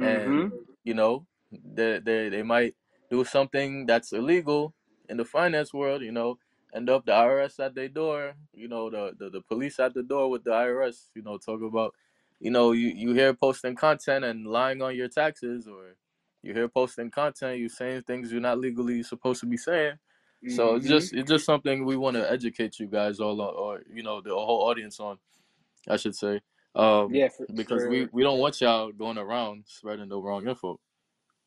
and Mhm. you know, they they they might do something that's illegal in the finance world. You know, end up the IRS at their door. You know, the the, the police at the door with the IRS. You know, talk about, you know, you you hear posting content and lying on your taxes, or you hear posting content, you saying things you're not legally supposed to be saying. So it's Mhm. just it's just something we want to educate you guys all on, or you know the whole audience on, I should say, um, Yeah, for, because for we we don't want y'all going around spreading the wrong info.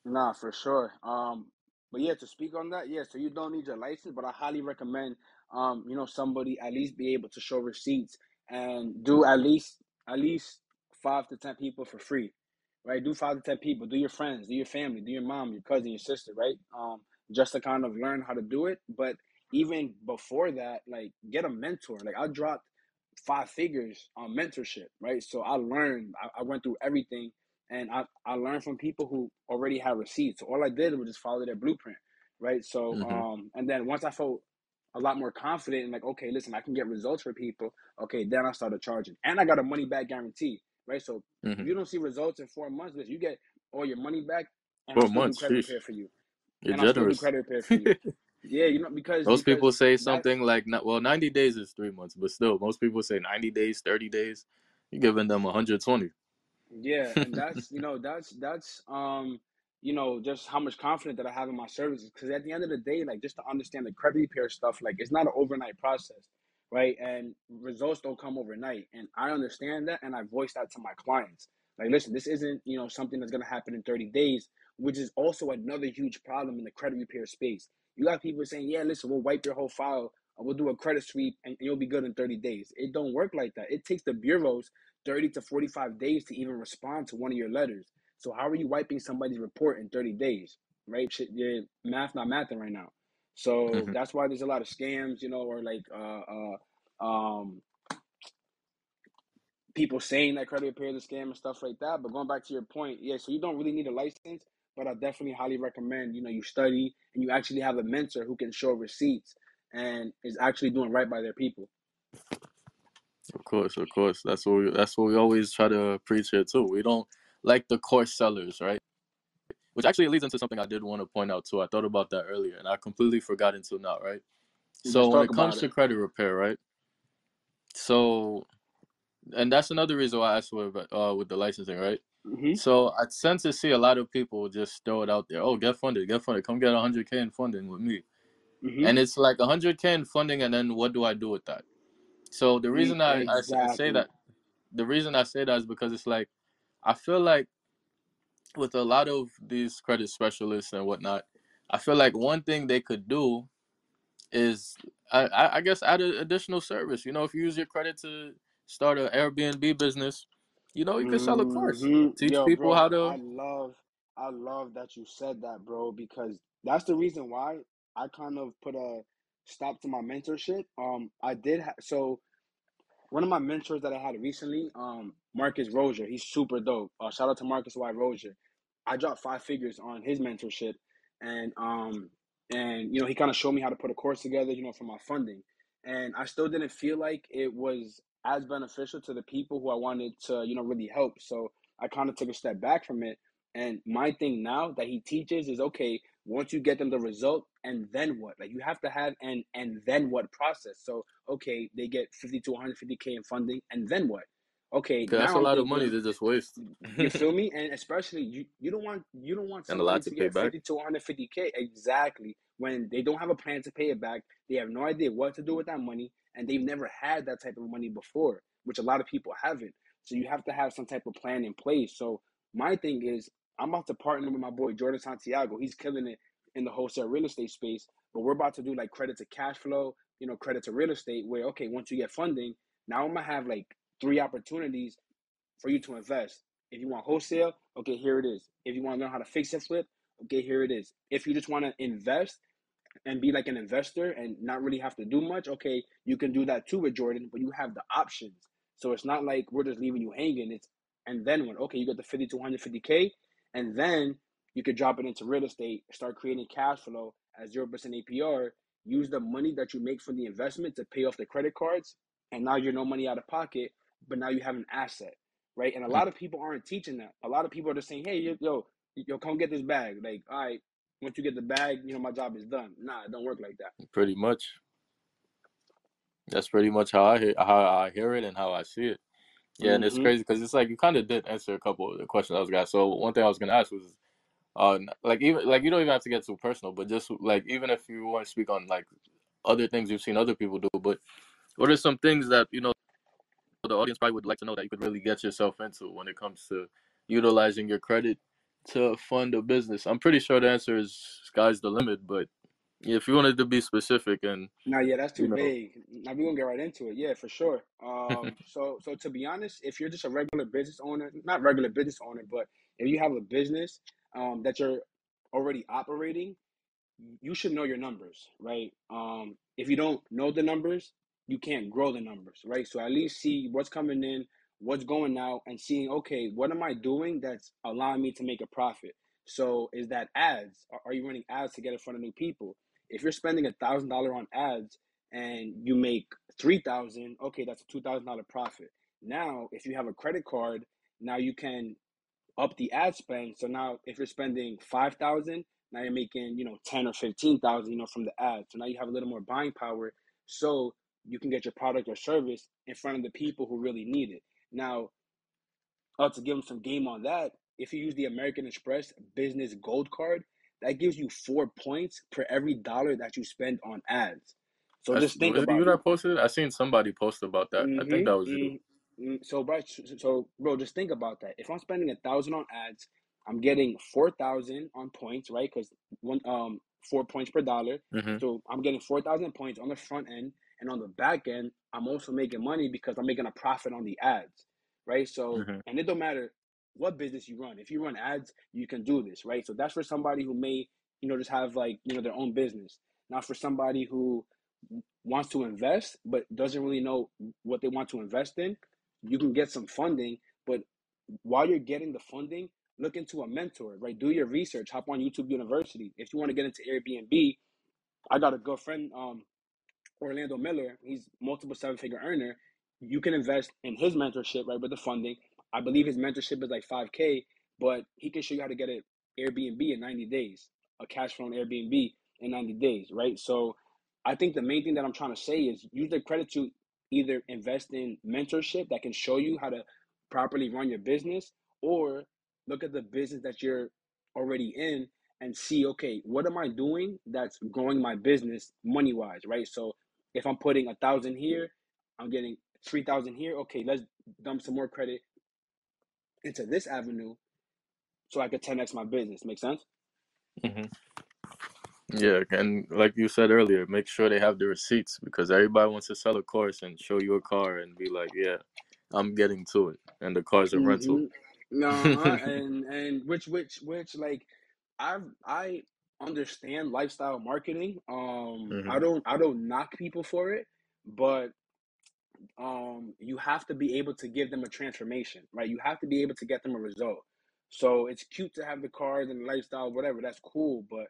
Nah, for sure. Um, but yeah, to speak on that, yeah, so you don't need your license, but I highly recommend, um, you know, somebody at least be able to show receipts and do at least at least five to ten people for free, right? Do five to ten people, do your friends, do your family, do your mom, your cousin, your sister, right? Um, just to kind of learn how to do it. But even before that, like get a mentor. Like I dropped five figures on mentorship, right? So I learned, I, I went through everything and I, I learned from people who already had receipts. So all I did was just follow their blueprint, right? So hmm um, and then once I felt a lot more confident and like, okay, listen, I can get results for people. Okay, then I started charging, and I got a money back guarantee, right? So if hmm you don't see results in four months, listen, you get all your money back, and Four months, credit repair for you, You're and generous. credit repair for you. Yeah, you know because most people say something like, well, 90 days is three months, but still, most people say 90 days, 30 days. You're giving them 120. Yeah, and that's you know that's that's um you know just how much confidence that I have in my services because at the end of the day like just to understand the credit repair stuff like it's not an overnight process right? And results don't come overnight and I understand that and I voice that to my clients. Like listen this isn't you know something that's gonna happen in 30 days which is also another huge problem in the credit repair space. You got people saying yeah listen we'll wipe your whole file and we'll do a credit sweep and you'll be good in 30 days. It don't work like that. It takes the bureaus 30 to 45 days to even respond to one of your letters. So how are you wiping somebody's report in 30 days? Right? Shit, your math not mathing right now. So hmm that's why there's a lot of scams, you know, or like uh uh um people saying that credit repair is a scam and stuff like that. But going back to your point, yeah, so you don't really need a license, but I definitely highly recommend, you know, you study and you actually have a mentor who can show receipts and is actually doing right by their people. Of course, of course. That's what we, that's what we always try to preach here too. We don't like the course sellers, right? Which actually leads into something I did want to point out too. I thought about that earlier, and I completely forgot until now, right? So when it comes about to credit repair, right? So, and that's another reason why I asked with uh with the licensing, right? hmm So I tend to see a lot of people just throw it out there. Oh, get funded, get funded. Come get 100k in funding with me, hmm and it's like 100k in funding, and then what do I do with that? So the reason I, I s- I say Exactly. that the reason I say that is because it's like I feel like with a lot of these credit specialists and whatnot, I feel like one thing they could do is, I, I I guess, add an additional service. You know, if you use your credit to start an Airbnb business, you know, you could sell a course, hmm teach Yo, people how bro, I to. love, I love that you said that, bro, because that's the reason why I kind of put a stop to my mentorship. Um, I did ha- so. one of my mentors that I had recently, um, Marcus Rozier, he's super dope. Uh, shout out to Marcus Y. Rozier. I dropped five figures on his mentorship, and um, and you know he kind of showed me how to put a course together, you know, for my funding, and I still didn't feel like it was as beneficial to the people who I wanted to, you know, really help. So I kind of took a step back from it. And my thing now that he teaches is okay. Once you get them the result, and then what? Like you have to have an and then what process. So okay, they get 50 to 150k in funding, and then what? okay that's a lot of money to just waste, you feel me? And especially you, you don't want you don't want and a lot to to pay get back. 50 to 150k exactly when they don't have a plan to pay it back. They have no idea what to do with that money, and they've never had that type of money before, which a lot of people haven't. So you have to have some type of plan in place. So my thing is, I'm about to partner with my boy Jordan Santiago. He's killing it in the wholesale real estate space, but we're about to do like credit to cash flow, you know, credit to real estate. Where okay, once you get funding, now I'm gonna have like three opportunities for you to invest. If you want wholesale, okay, here it is. If you want to learn how to fix and flip, okay, here it is. If you just want to invest, and be like an investor and not really have to do much, okay, you can do that too with Jordan, but you have the options. So it's not like we're just leaving you hanging. It's and then when okay, you get the 50 to 150k, and then you could drop it into real estate, start creating cash flow at zero percent APR. Use the money that you make from the investment to pay off the credit cards, and now you're no money out of pocket, but now you have an asset, right? And a Mm, lot of people aren't teaching that. A lot of people are just saying, hey, yo, yo, yo come get this bag. Like, all right, once you get the bag, you know, my job is done. Nah, it don't work like that. Pretty much. That's pretty much how I hear how I hear it and how I see it. Yeah, and it's Mm-hmm. crazy because it's like you kind of did answer a couple of the questions I was ask. So one thing I was gonna ask was, uh, like even like you don't even have to get too personal, but just like even if you want to speak on like other things you've seen other people do, but what are some things that you know the audience probably would like to know that you could really get yourself into when it comes to utilizing your credit to fund a business? I'm pretty sure the answer is sky's the limit, but if you wanted to be specific and Now, yeah, that's you too know, vague. Now we're gonna get right into it. Yeah, for sure. Um, so so to be honest, if you're just a regular business owner, not regular business owner, but if you have a business um that you're already operating, you should know your numbers, right? Um, if you don't know the numbers, you can't grow the numbers, right? So at least see what's coming in, what's going out, and seeing, okay, what am I doing that's allowing me to make a profit? So is that ads? Are you running ads to get in front of new people? If you're spending a thousand dollar on ads and you make three thousand, okay, that's a two thousand dollar profit. Now, if you have a credit card, now you can up the ad spend. So now if you're spending five thousand, now you're making, you know, ten or fifteen thousand, you know, from the ad. So now you have a little more buying power so you can get your product or service in front of the people who really need it. Now, uh, to give them some game on that, if you use the American Express Business Gold Card, that gives you four points per every dollar that you spend on ads. So I, just think was it about you that posted? I seen somebody post about that. I think that was Mm-hmm. you. Mm-hmm. So, bro, so, bro, just think about that. If I'm spending a thousand on ads, I'm getting four thousand on points, right? Because one, um, four points per dollar. hmm So I'm getting four thousand points on the front end, and on the back end, I'm also making money because I'm making a profit on the ads, right? So, hmm and it don't matter what business you run. If you run ads, you can do this, right? So that's for somebody who may, you know, just have like you know their own business. Not for somebody who wants to invest but doesn't really know what they want to invest in, you can get some funding. But while you're getting the funding, look into a mentor, right? Do your research. Hop on YouTube University. If you want to get into Airbnb, I got a good friend. Um, Orlando Miller, he's multiple seven figure earner. You can invest in his mentorship, right, with the funding. I believe his mentorship is like 5K, but he can show you how to get an Airbnb in 90 days, a cash flow on Airbnb in 90 days, right? So I think the main thing that I'm trying to say is use the credit to either invest in mentorship that can show you how to properly run your business or look at the business that you're already in and see, okay, what am I doing that's growing my business money wise, right? So if I'm putting a thousand here, I'm getting three thousand here. Okay, let's dump some more credit into this avenue so I could 10x my business. Make sense? hmm Yeah, and like you said earlier, make sure they have the receipts because everybody wants to sell a course and show you a car and be like, "Yeah, I'm getting to it," and the car's a rental. Mm-hmm. Uh-huh. and and which which which like I've I understand lifestyle marketing. Um I hmm don't I don't knock people for it, but um you have to be able to give them a transformation, right? You have to be able to get them a result. So it's cute to have the cars and the lifestyle, whatever, that's cool, but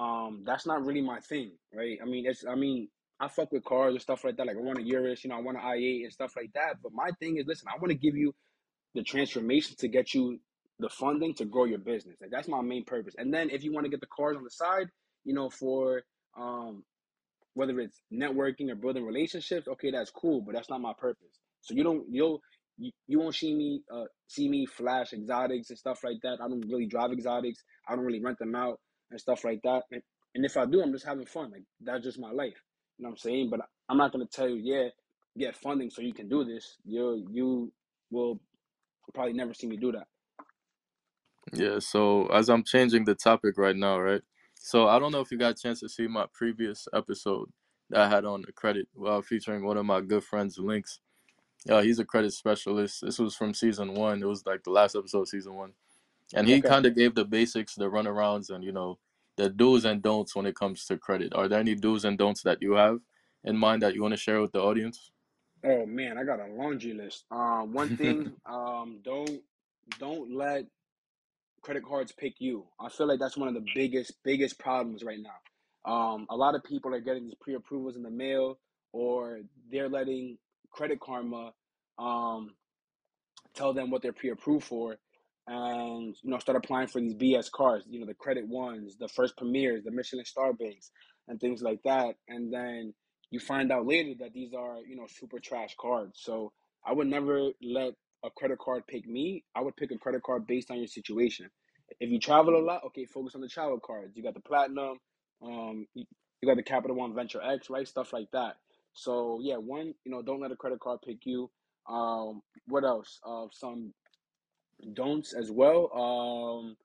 um that's not really my thing, right? I mean it's I mean I fuck with cars and stuff like that. Like I want a Urus, you know, I want an i8 and stuff like that. But my thing is, listen, I want to give you the transformation to get you the funding to grow your business. Like that's my main purpose. And then if you want to get the cars on the side, you know, for um whether it's networking or building relationships, okay, that's cool, but that's not my purpose. So you don't you'll you, you won't see me uh see me flash exotics and stuff like that. I don't really drive exotics. I don't really rent them out and stuff like that. And, and if I do, I'm just having fun. Like that's just my life. You know what I'm saying? But I'm not gonna tell you, yeah, get funding so you can do this. You you will probably never see me do that. Yeah. So as I'm changing the topic right now, right? So I don't know if you got a chance to see my previous episode that I had on the credit, well, featuring one of my good friends, Links. Yeah, he's a credit specialist. This was from season one. It was like the last episode of season one. And he Okay. kind of gave the basics, the runarounds, and you know, the do's and don'ts when it comes to credit. Are there any do's and don'ts that you have in mind that you want to share with the audience? Oh man, I got a laundry list. Um, one thing, um, don't don't let credit cards pick you. I feel like that's one of the biggest biggest problems right now. Um, a lot of people are getting these pre-approvals in the mail, or they're letting Credit Karma um, tell them what they're pre-approved for, and you know start applying for these BS cards. You know the credit ones, the first premieres, the Michelin Star banks, and things like that. And then you find out later that these are you know super trash cards. So I would never let a credit card pick me. I would pick a credit card based on your situation. If you travel a lot, okay, focus on the travel cards. You got the platinum, um, you, got the Capital One Venture X, right? Stuff like that. So yeah, one, you know, don't let a credit card pick you. Um, what else? Uh, some don'ts as well. Um,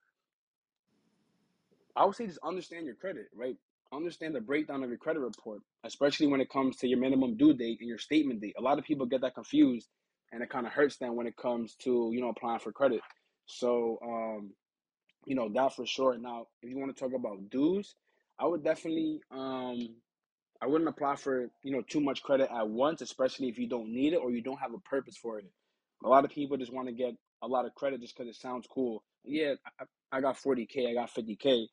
I would say just understand your credit, right? Understand the breakdown of your credit report, especially when it comes to your minimum due date and your statement date. A lot of people get that confused, and it kind of hurts them when it comes to you know applying for credit. So um, you know that for sure. Now, if you want to talk about dues, I would definitely um, I wouldn't apply for you know too much credit at once, especially if you don't need it or you don't have a purpose for it. A lot of people just want to get a lot of credit just because it sounds cool. Yeah, I, I got 40k, I got 50k,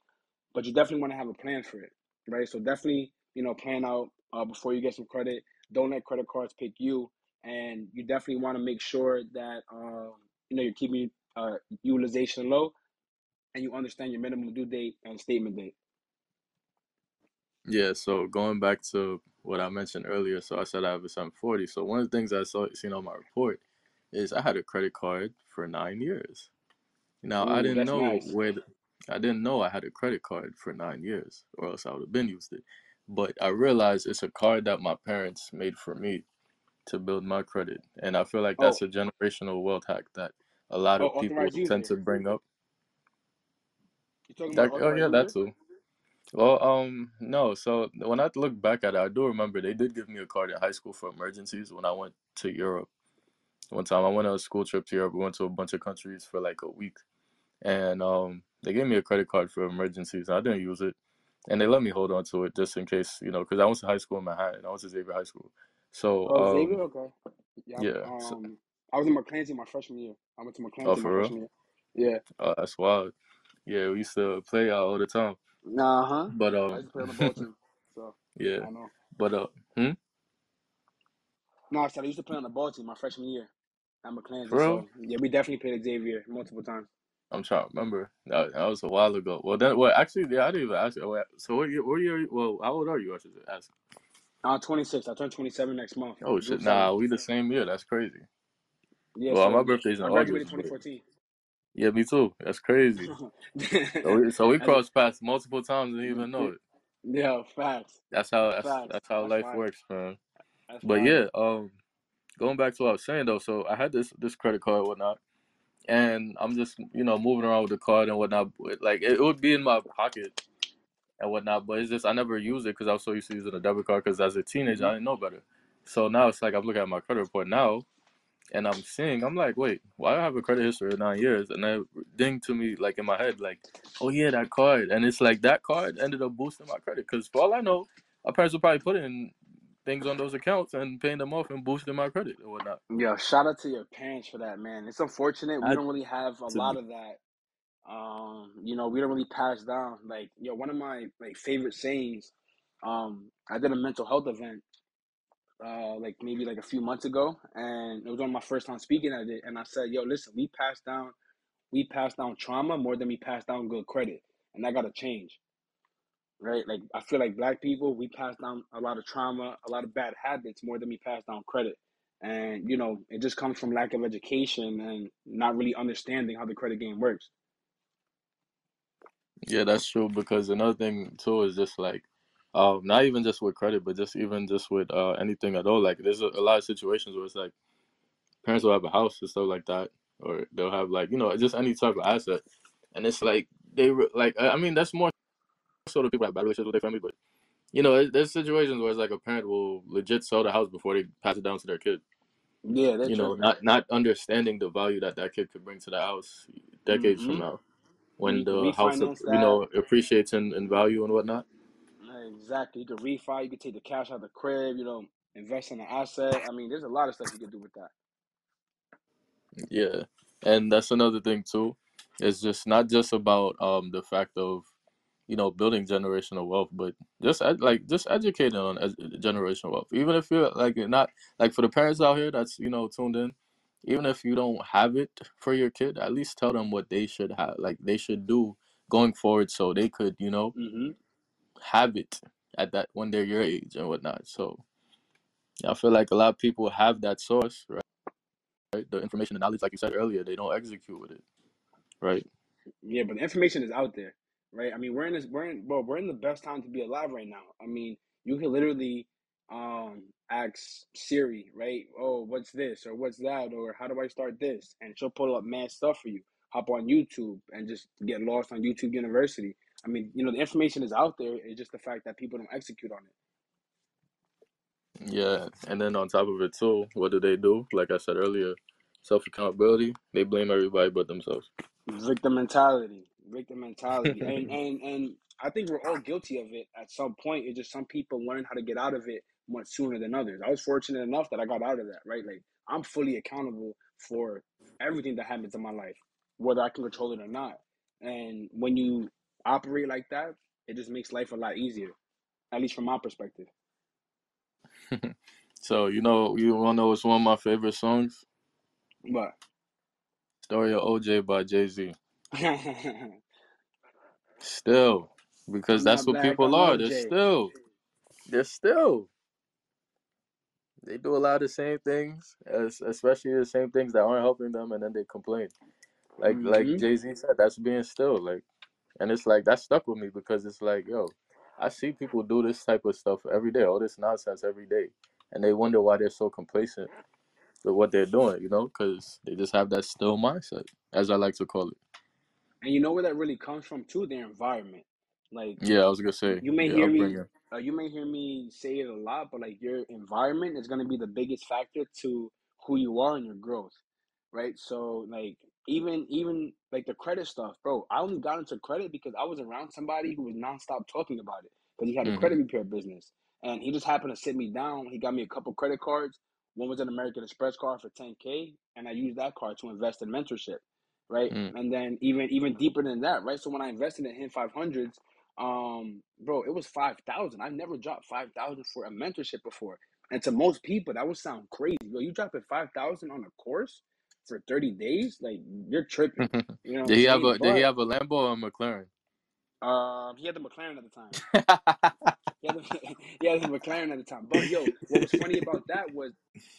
but you definitely want to have a plan for it, right? So definitely you know plan out uh, before you get some credit. Don't let credit cards pick you, and you definitely want to make sure that um, you know you're keeping uh, utilization low and you understand your minimum due date and statement date. Yeah, so going back to what I mentioned earlier, so I said I have a 740. So one of the things I saw seen on my report is I had a credit card for nine years. Now I didn't know nice. where the, I didn't know I had a credit card for nine years, or else I would have been used it. But I realized it's a card that my parents made for me to build my credit, and I feel like Oh, that's a generational wealth hack that a lot oh, of people authorized tend to bring up. You talking about That oh yeah, that too. Well, um, no. So when I look back at it, I do remember they did give me a card in high school for emergencies when I went to Europe. One time I went on a school trip to Europe. We went to a bunch of countries for like a week, and um, they gave me a credit card for emergencies. I didn't use it, and they let me hold on to it just in case, you know, because I went to high school in Manhattan. I went to Xavier High School. So, Oh, Xavier. um, Okay. Yeah. yeah. So, Um, I was in McClancy my freshman year. I went to oh, McClancy my real? freshman year. Yeah. Oh, that's wild. Yeah, we used to play out all the time. Nah, huh. But I um, used to play on the ball team, so yeah. I know. But uh, hmm, No, I said I used to play on the ball team my freshman year at McClancy. for real? So yeah, we definitely played Xavier multiple times. I'm trying to remember. That, that was a while ago. Well, then, well, actually, yeah, I didn't even ask you. So, what year? What year? Well, how old are you? I should ask. I'm 26. I turn 27 next month. Oh shit! Nah, we the same year. That's crazy. Yeah. Well, my birthday's in I August, 2014. yeah, me too. That's crazy. So we, so we crossed paths multiple times and didn't even know it. yeah, facts, That's how that's facts. that's how That's life works, man. That's But yeah, um, going back to what I was saying though. So I had this this credit card, and whatnot, and I'm just you know moving around with the card and whatnot. Like it, it would be in my pocket and whatnot, but it's just I never use it because I was so used to using a debit card. Because as a teenager. I mm-hmm. didn't know better. So now it's like I'm looking at my credit report now, and I'm seeing I'm like, wait, why do I have a credit history of nine years? And then ding to me like in my head like, oh yeah, that card, and it's like that card ended up boosting my credit because for all I know, my parents were probably putting things on those accounts and paying them off and boosting my credit or whatnot. Yeah, shout out to your parents for that, man. It's unfortunate we Had don't really have a lot be. of that. Um, you know, we don't really pass down. Like, yo, one of my like favorite sayings. Um, I did a mental health event, uh, like maybe like a few months ago, and it was one of my first time speaking at it. And I said, yo, listen, we pass down, we pass down trauma more than we pass down good credit, and that got to change. right? Like I feel like black people, we pass down a lot of trauma, a lot of bad habits more than we pass down credit. And you know, it just comes from lack of education and not really understanding how the credit game works. Yeah, that's true because another thing too is just like um not even just with credit, but just even just with uh anything at all. Like there's a, a lot of situations where it's like parents will have a house and stuff like that, or they'll have like you know just any type of asset, and it's like they re- like I I mean that's more so the people have bad relationships with their family, but you know there's, there's situations where it's like a parent will legit sell the house before they pass it down to their kid. Yeah, they're You know, tripping. not not understanding the value that that kid could bring to the house decades from Mm-hmm. now when you the house refinance you know appreciates in, in value and whatnot. Exactly. You can refi. You can take the cash out of the crib. You know, invest in an asset. I mean, there's a lot of stuff you can do with that. Yeah, and that's another thing too. It's just not just about um the fact of you know building generational wealth, but just ed- like just educating on generational wealth. Even if you're like you're not like for the parents out here that's you know tuned in, even if you don't have it for your kid, at least tell them what they should have, like they should do going forward, so they could you know Mm-hmm. have it at that when they're your age and whatnot. So I feel like a lot of people have that source, right? The information and knowledge, like you said earlier, they don't execute with it, right? Yeah, but the information is out there, right? I mean, we're in this, we're in, well, we're in the best time to be alive right now. I mean, you can literally um ask Siri, right? Oh, what's this or what's that or how do I start this? And she'll pull up mad stuff for you. Hop on YouTube and just get lost on YouTube University. I mean, you know, the information is out there. It's just the fact that people don't execute on it. Yeah, and then on top of it too, what do they do? Like I said earlier, self accountability. They blame everybody but themselves. Victim mentality, victim mentality, and and and I think we're all guilty of it at some point. It's just some people learn how to get out of it much sooner than others. I was fortunate enough that I got out of that. Right, like I'm fully accountable for everything that happens in my life, whether I can control it or not. And when you operate like that, it just makes life a lot easier, at least from my perspective. so you know, you wanna know it's one of my favorite songs? But Story of OJ by Jay Z. Still, because I'm that's what black. people I'm are. They're still, they're still. They do a lot of the same things, as especially the same things that aren't helping them, and then they complain. Like like hmm Jay Z said, that's being still. Like, and it's like that stuck with me because it's like, yo, I see people do this type of stuff every day, all this nonsense every day, and they wonder why they're so complacent with what they're doing. You know, because they just have that still mindset, as I like to call it. And you know where that really comes from too? Their environment. Like Yeah, I was gonna say you may your hear me upbringing. Uh, you may hear me say it a lot but like your environment is going to be the biggest factor to who you are and your growth right? So like even even like the credit stuff bro i only got into credit because i was around somebody who was nonstop talking about it because he had a hmm credit repair business and he just happened to sit me down he got me a couple credit cards one was an american express card for 10k and i used that card to invest in mentorship right? Mm. And then even even deeper than that right? So when i invested in him 500s um bro it was 5000 i never dropped 5000 for a mentorship before. And to most people that would sound crazy. Yo you dropping 5000 on a course for 30 days? Like you're tripping you know did he have a Did he have a Lambo or a McLaren? um he had the mclaren at the time. He had the, he had the mclaren at the time. But yo what was funny about that was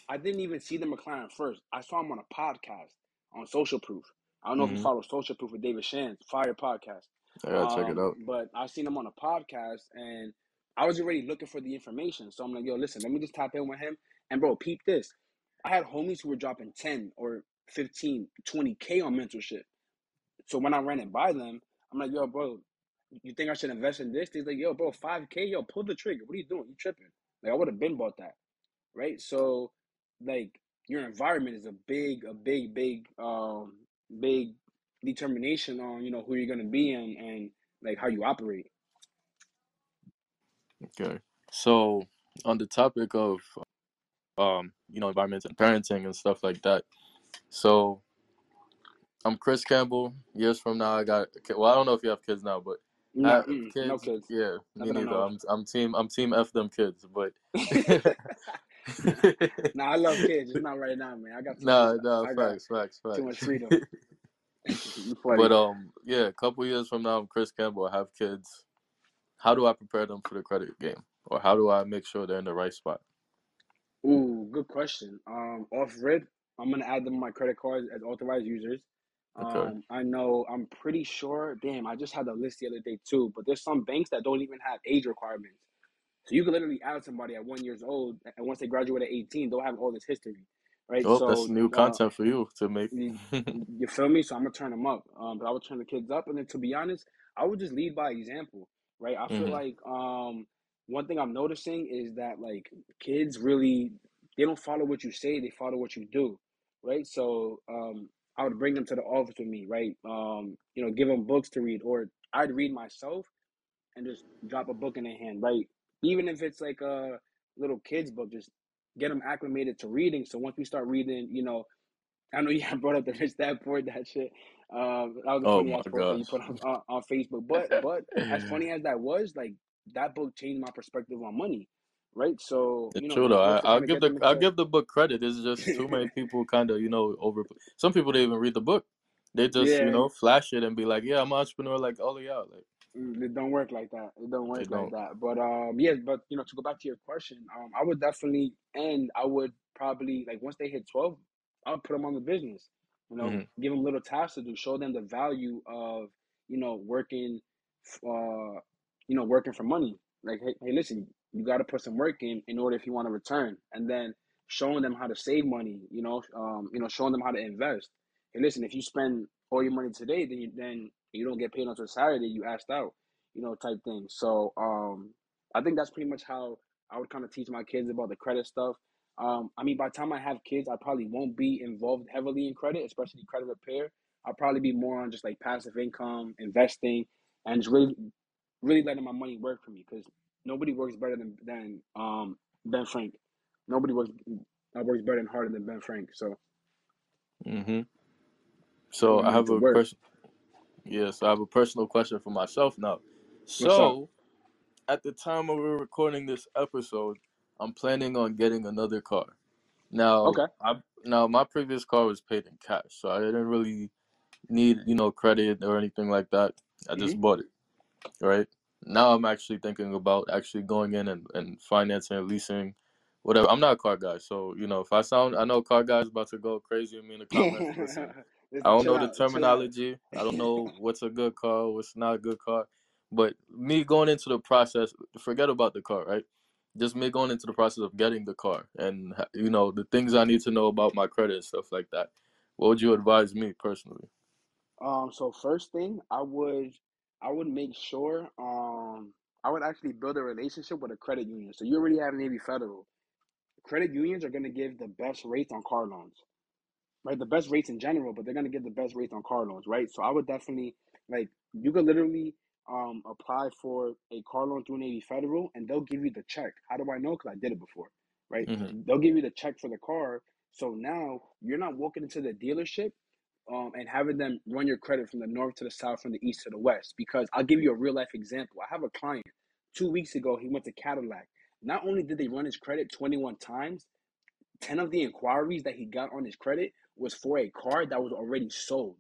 i didn't even see the mclaren first. I saw him on a podcast on social proof. I don't know if you hmm follow social proof with david shands fire podcast I gotta check it um, out. but I've seen him on a podcast and I was already looking for the information. So I'm like, yo, listen, let me just tap in with him. And bro, peep this. I had homies who were dropping 10 or 15, 20K on mentorship. So when I ran it by them, I'm like, yo, bro, you think I should invest in this? They're like, yo, bro, 5K, yo, pull the trigger. What are you doing? You tripping. Like, I would have been bought that. Right. So, like, your environment is a big, a big, big, um, big determination on, you know, who you're going to be and, and like how you operate. Okay. So on the topic of um, you know, environment and parenting and stuff like that. So I'm Chris Campbell. Years from now, I got. Well, I don't know if you have kids now, but No, mm, kids. no kids. Yeah, me neither I'm, I'm team I'm team F them kids, but nah, I love kids. Just not right now, man. I got too nah, much. nah, I got facts, facts, too much freedom. But um, yeah, a couple years from now, I'm Chris Campbell. I have kids. How do I prepare them for the credit game, or how do I make sure they're in the right spot? Ooh, good question. Um, off rip, I'm gonna add them my credit cards as authorized users. Okay. Um, I know I'm pretty sure. Damn, I just had the list the other day too. But there's some banks that don't even have age requirements. So you can literally add somebody at one years old, and once they graduate at 18, they'll have all this history, right? Oh, that's So, new uh, content for you to make. you, you feel me? So I'm gonna turn them up. Um, but I would turn the kids up, and then to be honest, I would just lead by example, right? I feel hmm like um, one thing I'm noticing is that like kids really they don't follow what you say, they follow what you do, right? So um, I would bring them to the office with me, right? Um, you know, give them books to read, or I'd read myself and just drop a book in their hand, right? Even if it's like a little kid's book, just get them acclimated to reading. So once we start reading, you know, I know you have brought up the rich dad poor dad shit. Um, that was a Oh funny ass you put on, on on Facebook. But but as funny as that was, like that book changed my perspective on money, right? So It's you know, true though. I, I'll give the I'll give the book credit. It's just too many people kind of you know over. Some people they even read the book. They just you know flash it and be like, yeah, I'm an entrepreneur like all of y'all. Like It don't work like that. It don't work like don't. that. But um, yeah. But you know, to go back to your question, um, I would definitely, and I would probably like once they hit twelve, I'll put them on the business. You know, hmm give them little tasks to do, show them the value of you know working, uh, you know working for money. Like, hey, hey, listen, you got to put some work in in order if you want to return, and then showing them how to save money. You know, um, you know, showing them how to invest. Hey, listen, if you spend all your money today, then you, then you don't get paid until Saturday. You asked out, you know, type thing. So um, I think that's pretty much how I would kind of teach my kids about the credit stuff. Um, I mean, by the time I have kids, I probably won't be involved heavily in credit, especially credit repair. I'll probably be more on just like passive income, investing, and just really, really letting my money work for me because nobody works better than than um, Ben Frank. Nobody works uh, works better and harder than Ben Frank. So hmm I So I have a work. person. Yeah, so I have a personal question for myself now. So at the time of we're recording this episode, I'm planning on getting another car. Now, Okay. I now my previous car was paid in cash, so I didn't really need you know credit or anything like that. I hmm just bought it. right? Now I'm actually thinking about actually going in and, and financing and leasing, whatever. I'm not a car guy, so you know if I sound, I know car guys about to go crazy with me in the comments. Listen, I don't know the out, out. terminology. I don't know what's a good car, what's not a good car. But me going into the process, forget about the car, right? Just me going into the process of getting the car and you know the things I need to know about my credit and stuff like that. What would you advise me personally? Um, so first thing, I would I would make sure um I would actually build a relationship with a credit union. So you already have Navy Federal. Credit unions are gonna give the best rates on car loans. Right? The best rates in general, but they're gonna get the best rates on car loans, right? So I would definitely like you could literally um apply for a car loan through Navy Federal, and they'll give you the check. How do I know? Because I did it before, right? hmm They'll give you the check for the car, so now you're not walking into the dealership. Um, and having them run your credit from the north to the south, from the east to the west. Because I'll give you a real life example. I have a client two weeks ago. He went to Cadillac. Not only did they run his credit 21 times, 10 of the inquiries that he got on his credit was for a car that was already sold.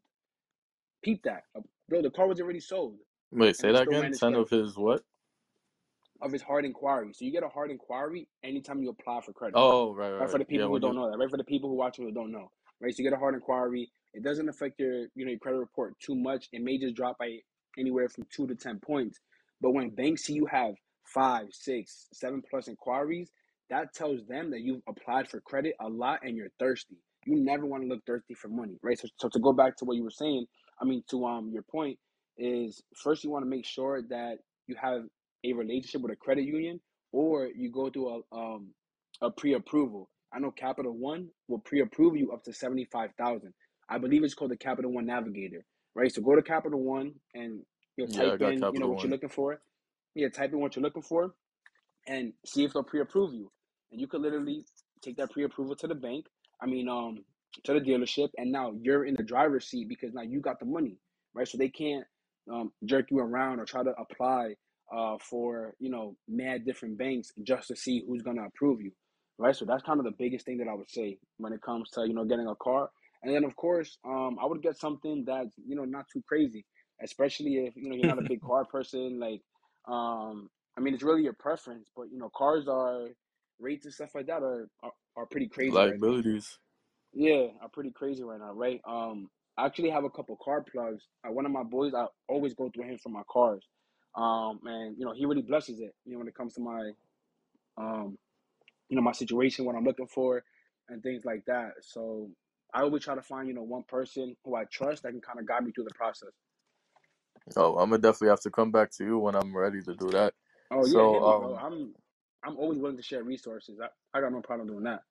Peep that. Uh, Bro, the car was already sold Wait, say that again. Ten of his what? of his hard inquiry. So you get a hard inquiry anytime you apply for credit. Oh, right, right, Right for the Yeah, people who don't know that. Right for the people who watch who don't know. Right. So you get a hard inquiry. It doesn't affect your you know your credit report too much. It may just drop by anywhere from two to ten points. But when banks see you have five, six, seven plus inquiries, that tells them that you've applied for credit a lot and you're thirsty. You never want to look thirsty for money, right? So, so to go back to what you were saying, I mean, to um your point is first you want to make sure that you have a relationship with a credit union, or you go through a um a pre-approval. I know Capital One will pre-approve you up to seventy five thousand. I believe it's called the Capital One Navigator, right? So go to Capital One and you know, Yeah, type got in you know what you're looking for. Yeah, type in what you're looking for and see if they'll pre-approve you. And you could literally take that pre-approval to the bank. I mean, um, to the dealership, and now you're in the driver's seat because now you got the money, right? So they can't um, jerk you around or try to apply uh, for you know mad different banks just to see who's gonna approve you, right? So that's kind of the biggest thing that I would say when it comes to you know getting a car. And then of course, um, I would get something that's you know not too crazy, especially if you know you're not a big car person. Like, um, I mean, it's really your preference, but you know, cars are rates and stuff like that are are, are pretty crazy right. Liabilities. Yeah, are pretty crazy right now, right? Um, I actually have a couple car plugs. Uh, one of my boys, I always go through him for my cars. Um, and you know, he really blesses it. You know, when it comes to my um, you know, my situation, what I'm looking for, and things like that. So I always try to find you know one person who I trust that can kind of guide me through the process. Oh, I'm gonna definitely have to come back to you when I'm ready to do that. Oh yeah, So, bro. um, I'm I'm always willing to share resources. I, I got no problem doing that.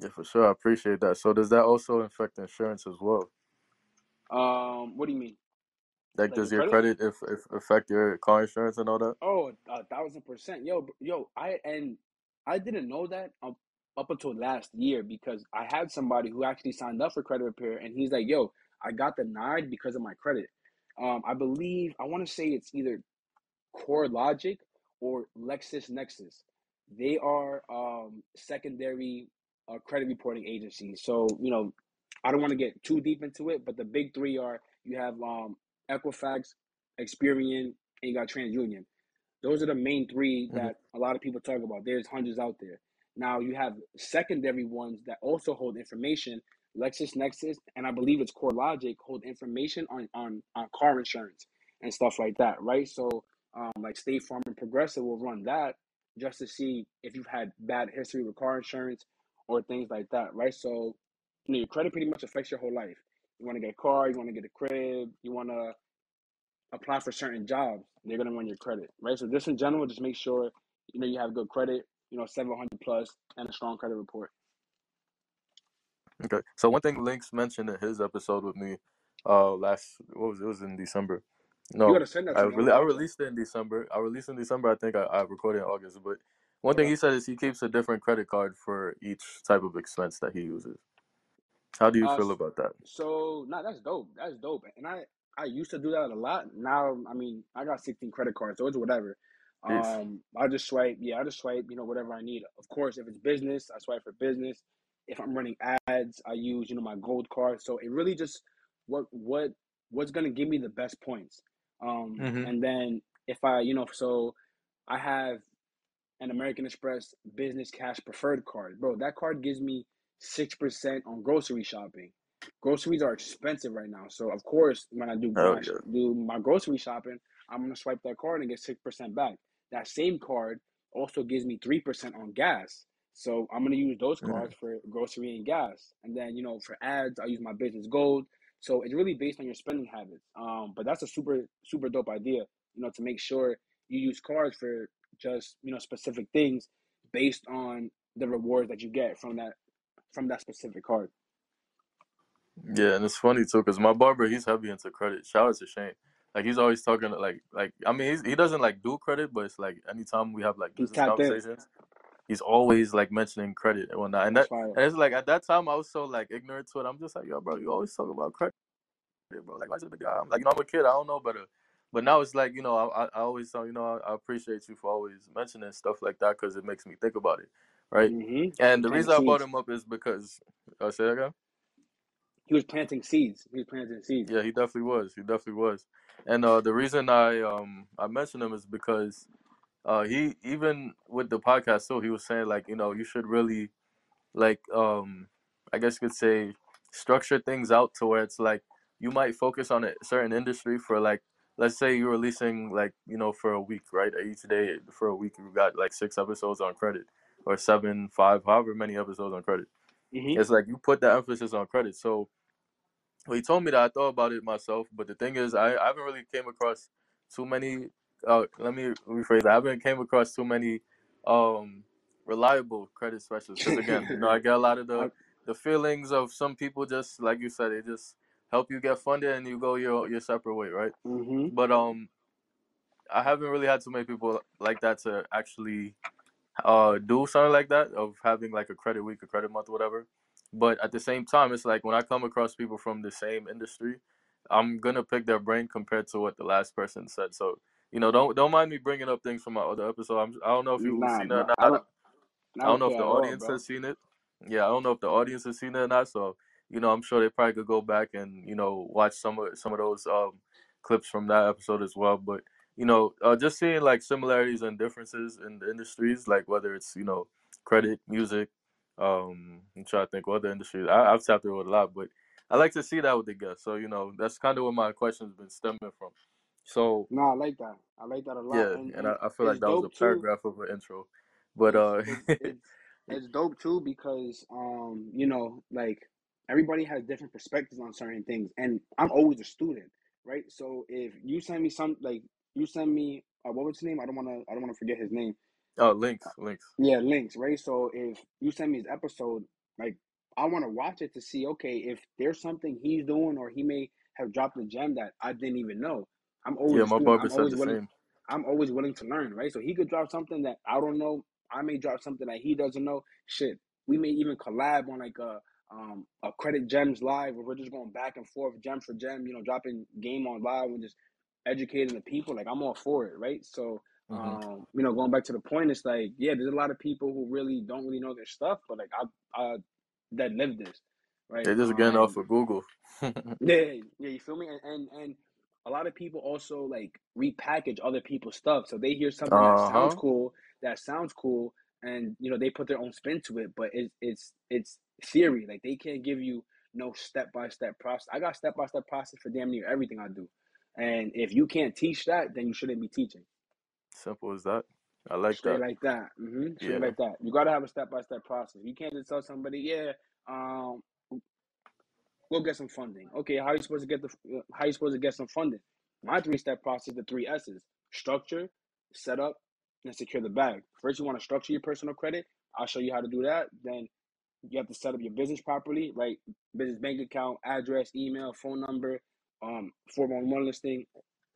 yeah, for sure, I appreciate that. So, does that also affect insurance as well? Um, what do you mean? Like, Like does your credit? credit if, if affect your car insurance and all that? Oh, a thousand percent. Yo, yo, I and I didn't know that up, up until last year because I had somebody who actually signed up for credit repair and he's like, yo, I got denied because of my credit. Um, I believe I want to say it's either CoreLogic or LexisNexis. They are um, secondary uh, credit reporting agencies. So, you know, I don't want to get too deep into it, but the big three are you have um, Equifax, Experian, and you got TransUnion. Those are the main three hmm that a lot of people talk about. There's hundreds out there. Now you have secondary ones that also hold information. LexisNexis and I believe it's CoreLogic hold information on on on car insurance and stuff like that, right? So, um, like State Farm and Progressive will run that just to see if you've had bad history with car insurance or things like that, right? So, you know, your credit pretty much affects your whole life. You want to get a car, you want to get a crib, you want to apply for certain jobs, they're gonna run your credit, right? So just in general, just make sure you know you have good credit, you know, seven hundred plus, and a strong credit report. Okay. So one thing Links mentioned in his episode with me, uh, last what was it? It was in December. You No, gotta send that I to me. I really I watch released it in December. I released in December. I think I, I recorded in August. But one thing he said is he keeps a different credit card for each type of expense that he uses. How do you Uh, feel s- about that? so nah, that's dope. That's dope. And I I used to do that a lot. Now, I mean, I got sixteen credit cards, so it's whatever. Um, I just swipe. Yeah, I just swipe. You know, whatever I need. Of course, if it's business, I swipe for business. If I'm running ads, I use you know my gold card. So it really just what what what's gonna give me the best points. Um, hmm and then if I you know so I have an American Express Business Cash Preferred card. Bro, that card gives me 6% on grocery shopping. Groceries are expensive right now. So, of course, when I do Hell yeah. do my grocery shopping, I'm going to swipe that card and get 6% back. That same card also gives me 3% on gas. So, I'm going to use those Mm. cards for grocery and gas. And then, you know, for ads, I use my business gold. So, it's really based on your spending habits. Um, but that's a super super dope idea, you know, to make sure you use cards for just you know specific things based on the rewards that you get from that from that specific card. Yeah, and it's funny too, cause my barber he's heavy into credit. Shout out to Shane. Like he's always talking like like I mean he's, he doesn't like do credit, but it's like anytime we have like business tapped in. He's always like mentioning credit and whatnot. And that and it's like at that time I was so like ignorant to it. I'm just like, yo, bro, you always talk about credit, bro. Like why the guy? I'm like, you know, I'm a kid, I don't know better. But now it's like, you know, I, I I always tell you know, I, I appreciate you for always mentioning stuff like that because it makes me think about it, right? hmm And the Planting reason I brought seeds. him up is because, uh, say that again. He was planting seeds. He was planting seeds. Yeah, he definitely was. He definitely was. And uh, the reason I um I mentioned him is because uh he even with the podcast too, he was saying like you know you should really like um I guess you could say structure things out to where it's like you might focus on a certain industry for like let's say you're releasing like you know for a week right each day for a week you got like six episodes on credit or seven five however many episodes on credit Mhm. it's like you put that emphasis on credit. So well, he told me that I thought about it myself, but the thing is, I, I haven't really came across too many. Uh, let me rephrase that. I haven't came across too many um reliable credit specialists. Because again, you know, I get a lot of the the feelings of some people. Just like you said, they just help you get funded and you go your your separate way, right? Mhm. But um, I haven't really had too many people like that to actually uh do something like that of having like a credit week, a credit month, whatever. But at the same time, it's like when I come across people from the same industry, I'm gonna pick their brain compared to what the last person said. So you know, don't don't mind me bringing up things from my other episode. I'm, I don't know if you've Nah, seen it or not. I don't. I don't know if the at all, audience has seen it. Yeah, I don't know if the audience has seen it or not. So you know, I'm sure they probably could go back and you know watch some of some of those um clips from that episode as well. But you know, uh, just seeing like similarities and differences in the industries, like whether it's you know credit, music. Um, I'm trying to think what other industries. I, I've tapped into it a lot, but I like to see that with the guests. So you know, that's kind of where my question's been stemming from. So No, I like that. I like that a lot. yeah, And and I, I feel like it's that was a dope too. paragraph of an intro, but It's uh, it's it's it's dope too because um you know like everybody has different perspectives on certain things, and I'm always a student, right? So if you send me some like you send me uh, what was his name? I don't want to I don't want to forget his name. oh, links, links. Yeah, links, right? So if you send me his episode, like I want to watch it to see, okay, if there's something he's doing or he may have dropped a gem that I didn't even know. I'm always Yeah, my barber said always the willing. same. I'm always willing to learn, right? So he could drop something that I don't know. I may drop something that he doesn't know. Shit, we may even collab on like a um a credit gems live where we're just going back and forth, gem for gem. You know, dropping game on live and just educating the people. Like I'm all for it, right? So hmm um, you know, going back to the point, it's like, yeah, there's a lot of people who really don't really know their stuff, but like I, I that live this, right? They're just Um, getting off of Google. yeah, yeah, you feel me? And, and and a lot of people also like repackage other people's stuff, so they hear something that Uh sounds cool, that sounds cool, and you know they put their own spin to it, but it's it's it's theory. Like they can't give you no step by step process. I got step by step process for damn near everything I do, and if you can't teach that, then you shouldn't be teaching. Simple as that. I like Straight that. like that. hmm Straight Yeah. like that. You gotta have a step by step process. You can't just tell somebody, yeah, um, go get some funding. Okay, how are you supposed to get the how are you supposed to get some funding? My three step process, the three S's: structure, set up, and secure the bag. First, you want to structure your personal credit. I'll show you how to do that. Then you have to set up your business properly, right? Business bank account, address, email, phone number, um, 411 listing,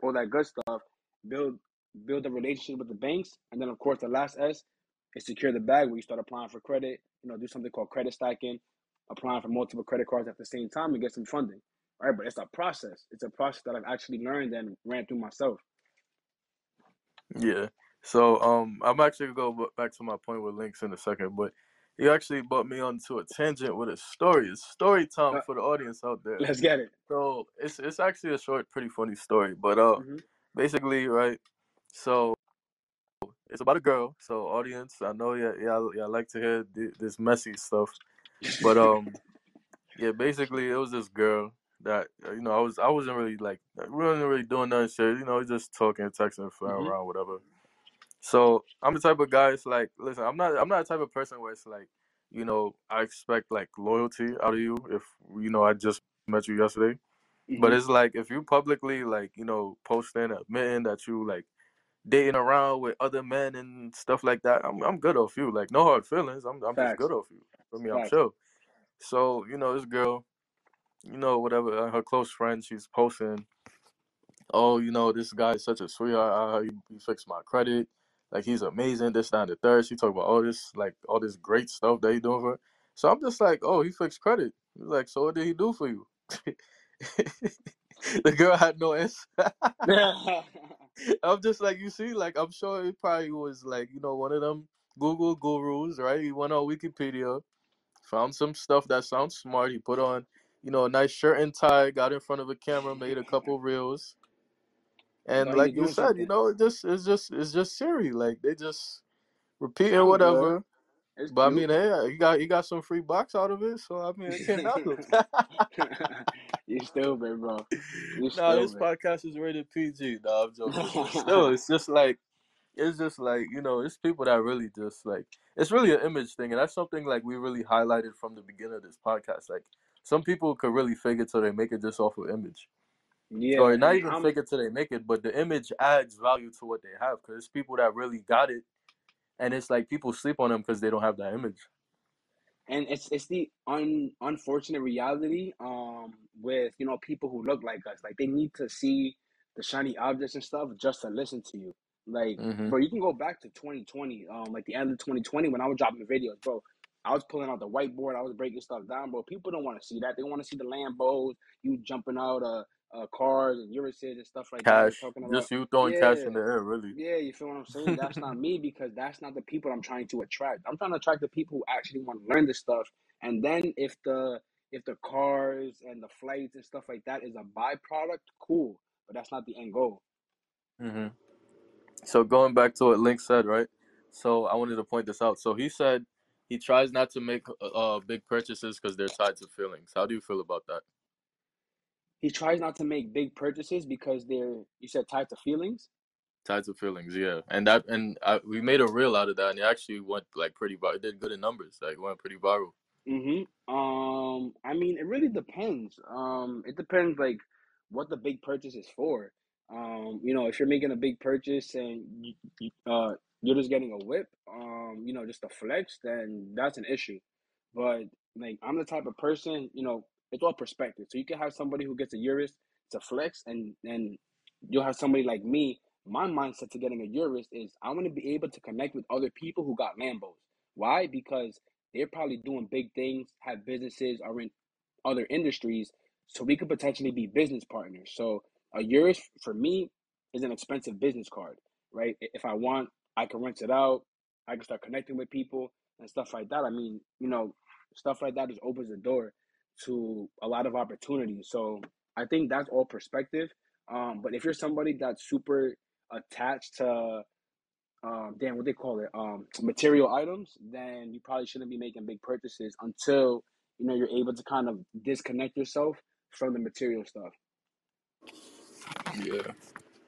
all that good stuff. Build build a relationship with the banks, and then of course the last S is secure the bag where you start applying for credit. You know, do something called credit stacking, applying for multiple credit cards at the same time and get some funding. Right, but it's a process. It's a process that I've actually learned and ran through myself. Yeah. So um, I'm actually gonna go back to my point with links in a second, but you actually brought me onto a tangent with a story. It's story time Uh, for the audience out there. let's get it. So it's it's actually a short, pretty funny story. But uh, hmm basically, right. So it's about a girl. So audience, I know y'all y'all, y'all like to hear th- this messy stuff, but um, yeah, basically it was this girl that uh, you know I was I wasn't really like we wasn't really doing nothing shit. You know, just talking, texting, flying hmm around, whatever. So I'm the type of guy. It's like, listen, I'm not. I'm not the type of person where it's like, you know, I expect like loyalty out of you if you know I just met you yesterday. But hmm it's like if you publicly like you know posting, admitting that you like dating around with other men and stuff like that, I'm I'm good off you. Like no hard feelings. I'm I'm just good off you. For me, I'm Facts. chill. So you know this girl, you know whatever uh, her close friend, she's posting oh, you know, this guy is such a sweetheart. Uh, he, he fixed my credit. Like he's amazing. This, that, and the third. She talked about all this, like all this great stuff that he doing for her. So I'm just like, oh, he fixed credit. He's like, so what did he do for you? the girl had no answer. I'm just like, you see, like I'm sure he probably was like, you know, one of them Google gurus, right? He went on Wikipedia, found some stuff that sounds smart. He put on, you know, a nice shirt and tie, got in front of a camera, made a couple reels. And Thought he was like you said, you know, it just it's just it's just Siri. Like they just repeating whatever. It's But I cute. mean, hey, you got you got some free box out of it, so I mean, I can't knock it. you stupid, bro. You nah, this podcast is rated PG. Nah, I'm joking. Still, it's just like it's just like you know, it's people that really just like it's really an image thing, and that's something like we really highlighted from the beginning of this podcast. Like some people could really fake it till they make it just off of image. Yeah, or not even I'm fake it till they make it, but the image adds value to what they have because it's people that really got it, and it's like people sleep on them because they don't have that image. and it's it's the un, unfortunate reality um with you know people who look like us like they need to see the shiny objects and stuff just to listen to you like hmm bro you can go back to 2020 um like the end of 2020 when i was dropping videos bro i was pulling out the whiteboard i was breaking stuff down bro people don't want to see that they want to see the lambos you jumping out uh, uh cars and Uruses and stuff like that Cash, talking about just you throwing cash in the air, really. yeah, you feel what I'm saying? That's not me because that's not the people I'm trying to attract. I'm trying to attract the people who actually want to learn this stuff. And then if the if the cars and the flights and stuff like that is a byproduct, cool. But that's not the end goal. hmm So going back to what Link said, right? So I wanted to point this out. So he said he tries not to make uh, uh big purchases because they're tied to feelings. How do you feel about that? He tries not to make big purchases because they're you said tied to feelings. Tied to feelings, yeah. And that and I, we made a reel out of that, and it actually went like pretty. It did good in numbers. Like went pretty viral. Mm-hmm. Um, I mean, it really depends. Um, it depends like what the big purchase is for. Um, you know, if you're making a big purchase and you, uh you're just getting a whip, um, you know, just a flex, then that's an issue. But like I'm the type of person, you know, it's all perspective. So you can have somebody who gets a Urus to flex and and you'll have somebody like me. My mindset to getting a Urus is I want to be able to connect with other people who got Lambos. Why? Because they're probably doing big things, have businesses, are in other industries, so we could potentially be business partners. So a Urus for me is an expensive business card, right? If I want, I can rent it out. I can start connecting with people and stuff like that. I mean, you know, stuff like that just opens the door to a lot of opportunities. So I think that's all perspective. Um, but if you're somebody that's super attached to um, damn, what they call it, um, material items, then you probably shouldn't be making big purchases until you know you're able to kind of disconnect yourself from the material stuff. Yeah,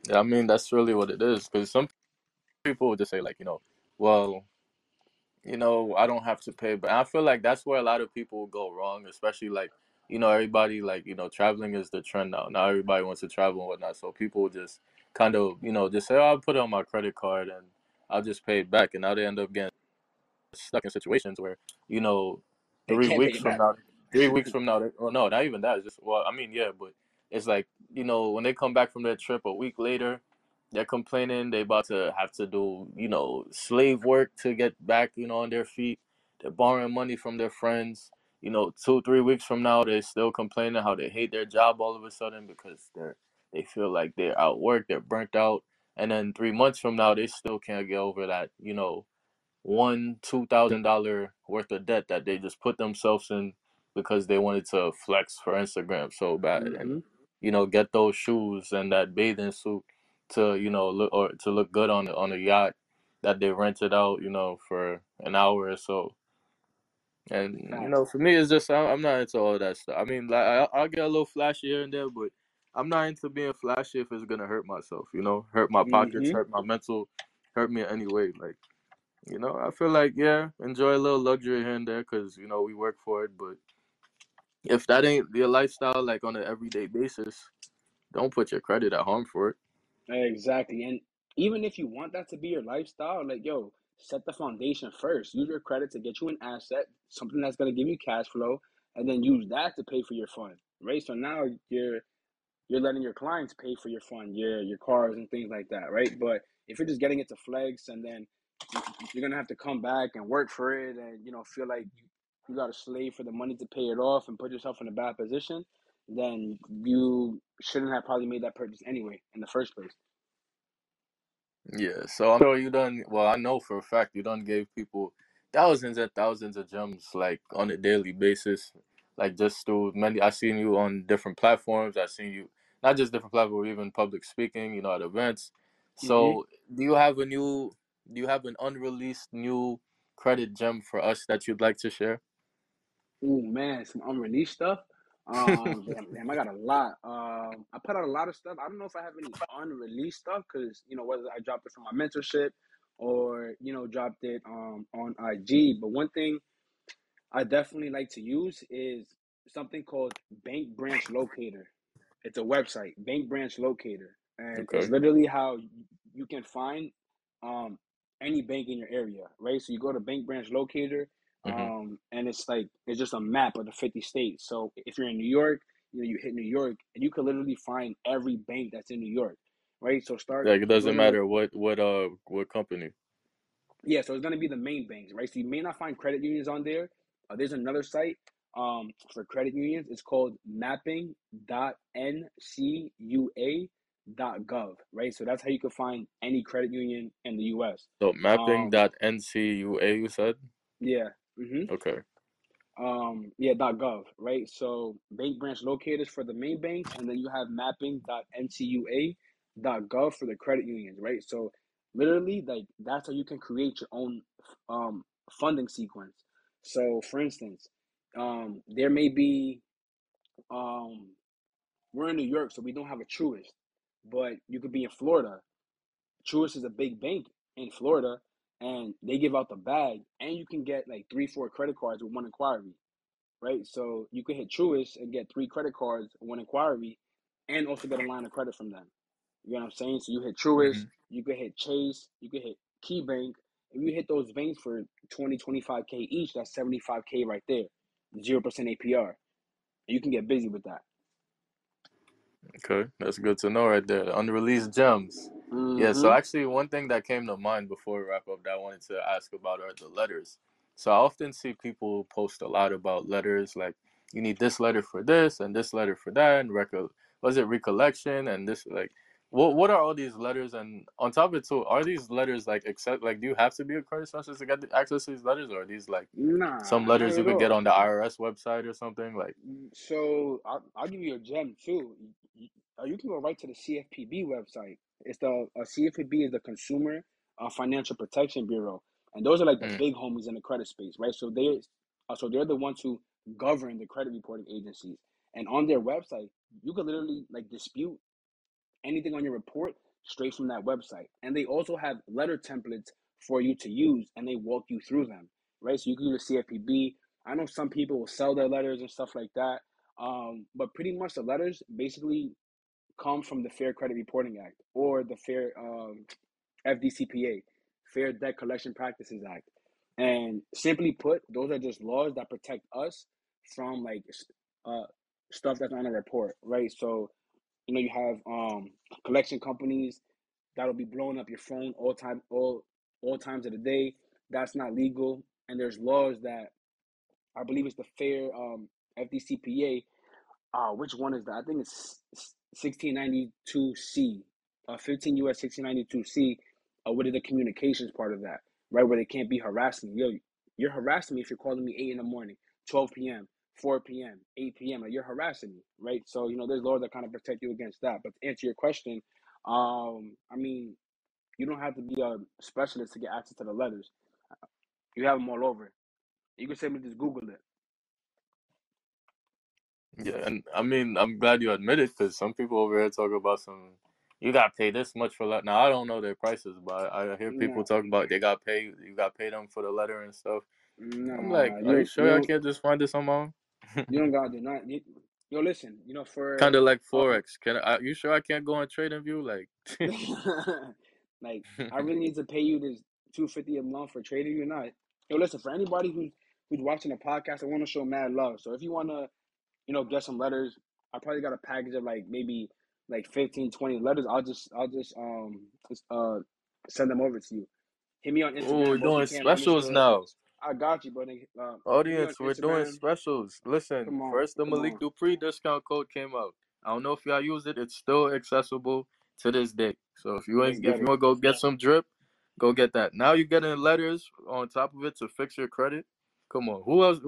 yeah. I mean that's really what it is. Because some people would just say like, you know, well, you know, I don't have to pay, but I feel like that's where a lot of people go wrong, especially like, you know, everybody like, you know, traveling is the trend now. Now everybody wants to travel and whatnot. So people just kind of, you know, just say, oh, I'll put it on my credit card and I'll just pay it back. And now they end up getting stuck in situations where, you know, They three can't pay weeks from back. now, three weeks from now, they, well, no, not even that. It's just, well, I mean, yeah, but it's like, you know, when they come back from their trip a week later, they're complaining they about to have to do, you know, slave work to get back, you know, on their feet. They're borrowing money from their friends. You know, two, three weeks from now, they're still complaining how they hate their job all of a sudden because they're they feel like they're outworked, they're burnt out. And then three months from now, they still can't get over that, you know, one two thousand dollar worth of debt that they just put themselves in because they wanted to flex for Instagram so bad and hmm you know get those shoes and that bathing suit to you know look or to look good on on a yacht that they rented out you know for an hour or so. And you know for me it's just I- I'm not into all that stuff. I mean like I, I'll get a little flashy here and there but I'm not into being flashy if it's gonna hurt myself you know? Hurt my pockets hmm hurt my mental hurt me in any way like you know, I feel like yeah, enjoy a little luxury here and there because you know we work for it. But if that ain't your lifestyle, like on an everyday basis, don't put your credit at home for it. Exactly. And even if you want that to be your lifestyle, like yo, set the foundation first. Use your credit to get you an asset, something that's gonna give you cash flow, and then use that to pay for your fun. Right. So now you're you're letting your clients pay for your fun, your your cars and things like that, right? But if you're just getting it to flex and then you- you're gonna have to come back and work for it, and you know feel like you, got to slave for the money to pay it off and put yourself in a bad position, then you shouldn't have probably made that purchase anyway in the first place. Yeah, so I'm sure you done. Well, I know for a fact you done gave people thousands and thousands of gems like on a daily basis, like just through many. I seen you on different platforms. I seen you not just different platforms, even public speaking. You know, at events. So, mm-hmm. do you have a new? Do you have an unreleased new credit gem for us that you'd like to share? Oh man, some unreleased stuff. Um, damn, damn, I got a lot. Um, I put out a lot of stuff. I don't know if I have any unreleased stuff because you know whether I dropped it from my mentorship or you know dropped it um on IG. But one thing I definitely like to use is something called Bank Branch Locator. It's a website, Bank Branch Locator, and it's literally how you can find um any bank in your area, right? So you go to Bank Branch Locator, hmm um, and it's like it's just a map of the fifty states. So if you're in New York, you know you hit New York, and you can literally find every bank that's in New York, right? So start Like it doesn't matter what what uh what company. yeah, so it's gonna be the main banks, right? So you may not find credit unions on there. Uh, there's another site um, for credit unions. It's called mapping.ncua.gov, right? So that's how you can find any credit union in the U.S. So Um, mapping.ncua you said? yeah. Hmm Okay. Um, yeah, Dot .gov, right? So bank branch locators for the main banks, and then you have mapping.ncua.gov for the credit unions, right? So literally, like that's how you can create your own um, funding sequence. So, for instance, um, there may be um, we're in New York, so we don't have a Truist, but you could be in Florida. Truist is a big bank in Florida, and they give out the bag, and you can get like three, four credit cards with one inquiry right? So you could hit Truist and get three credit cards, one inquiry, and also get a line of credit from them. You know what I'm saying? So you hit Truist, hmm you could hit Chase, you could hit KeyBank. If you hit those banks for 20, 25K each, that's 75K right there. 0% APR. You can get busy with that. Okay, that's good to know right there. Unreleased gems. Yeah, so Mm-hmm. actually one thing that came to mind before we wrap up that I wanted to ask about are the letters. So I often see people post a lot about letters, like you need this letter for this and this letter for that, and reco- was it recollection and this like what what are all these letters and on top of it too, are these letters like accept like do you have to be a credit specialist to get the access to these letters or are these like some Nah, not letters you could get on the IRS website or something? Like So I'll, I'll give you a gem too. You, you can go right to the CFPB website. It's the uh, CFPB is the Consumer uh, Financial Protection Bureau, and those are like the mm, big homies in the credit space, right? So they, uh, so they're the ones who govern the credit reporting agencies, and on their website, you can literally like dispute anything on your report straight from that website. And they also have letter templates for you to use and they walk you through them, right? So you can use the CFPB. I know some people will sell their letters and stuff like that. Um, but pretty much the letters basically come from the Fair Credit Reporting Act or the Fair um, FDCPA, Fair Debt Collection Practices Act. And simply put, those are just laws that protect us from like uh, stuff that's on a report, right? So you know, you have um collection companies that'll be blowing up your phone all time all all times of the day. That's not legal. And there's laws that I believe it's the fair um FDCPA. Uh which one is that? I think it's 1692C. Uh 15 US 1692C uh what is the communications part of that, right? Where they can't be harassing. Yo, you're harassing me if you're calling me 8 in the morning, 12 p.m. 4 p.m., 8 p.m. Like you're harassing me, right? So you know, there's laws that kind of protect you against that. But to answer your question, um, I mean, you don't have to be a specialist to get access to the letters. You have them all over. You can simply just Google it. Yeah, and I mean, I'm glad you admit it because some people over here talk about some. You got to pay this much for that. Now I don't know their prices, but I hear people talk about they got pay. You got pay them for the letter and stuff. I'm like, nah, are you you sure I you can't just find this on my own? you don't gotta do not. You, yo, listen, you know for kind of like uh, forex. Can I? You sure I can't go on TradingView? Like, like I really need to pay you this two fifty a month for trading you not. Yo, listen for anybody who's who's watching the podcast, I want to show mad love. So if you wanna you know, get some letters. I probably got a package of like maybe like 15, 20 letters. I'll just I'll just um just, uh send them over to you. Hit me on Instagram. oh, we're doing specials now. I got you, buddy. Uh, hit me on Audience, we're doing specials. Listen, on, first the Malik on. Dupree discount code came out. I don't know if y'all use it. It's still accessible to this day. So if you ain't, if you want to go get some drip, go get that. Now you're getting letters on top of it to fix your credit. Come on, who else?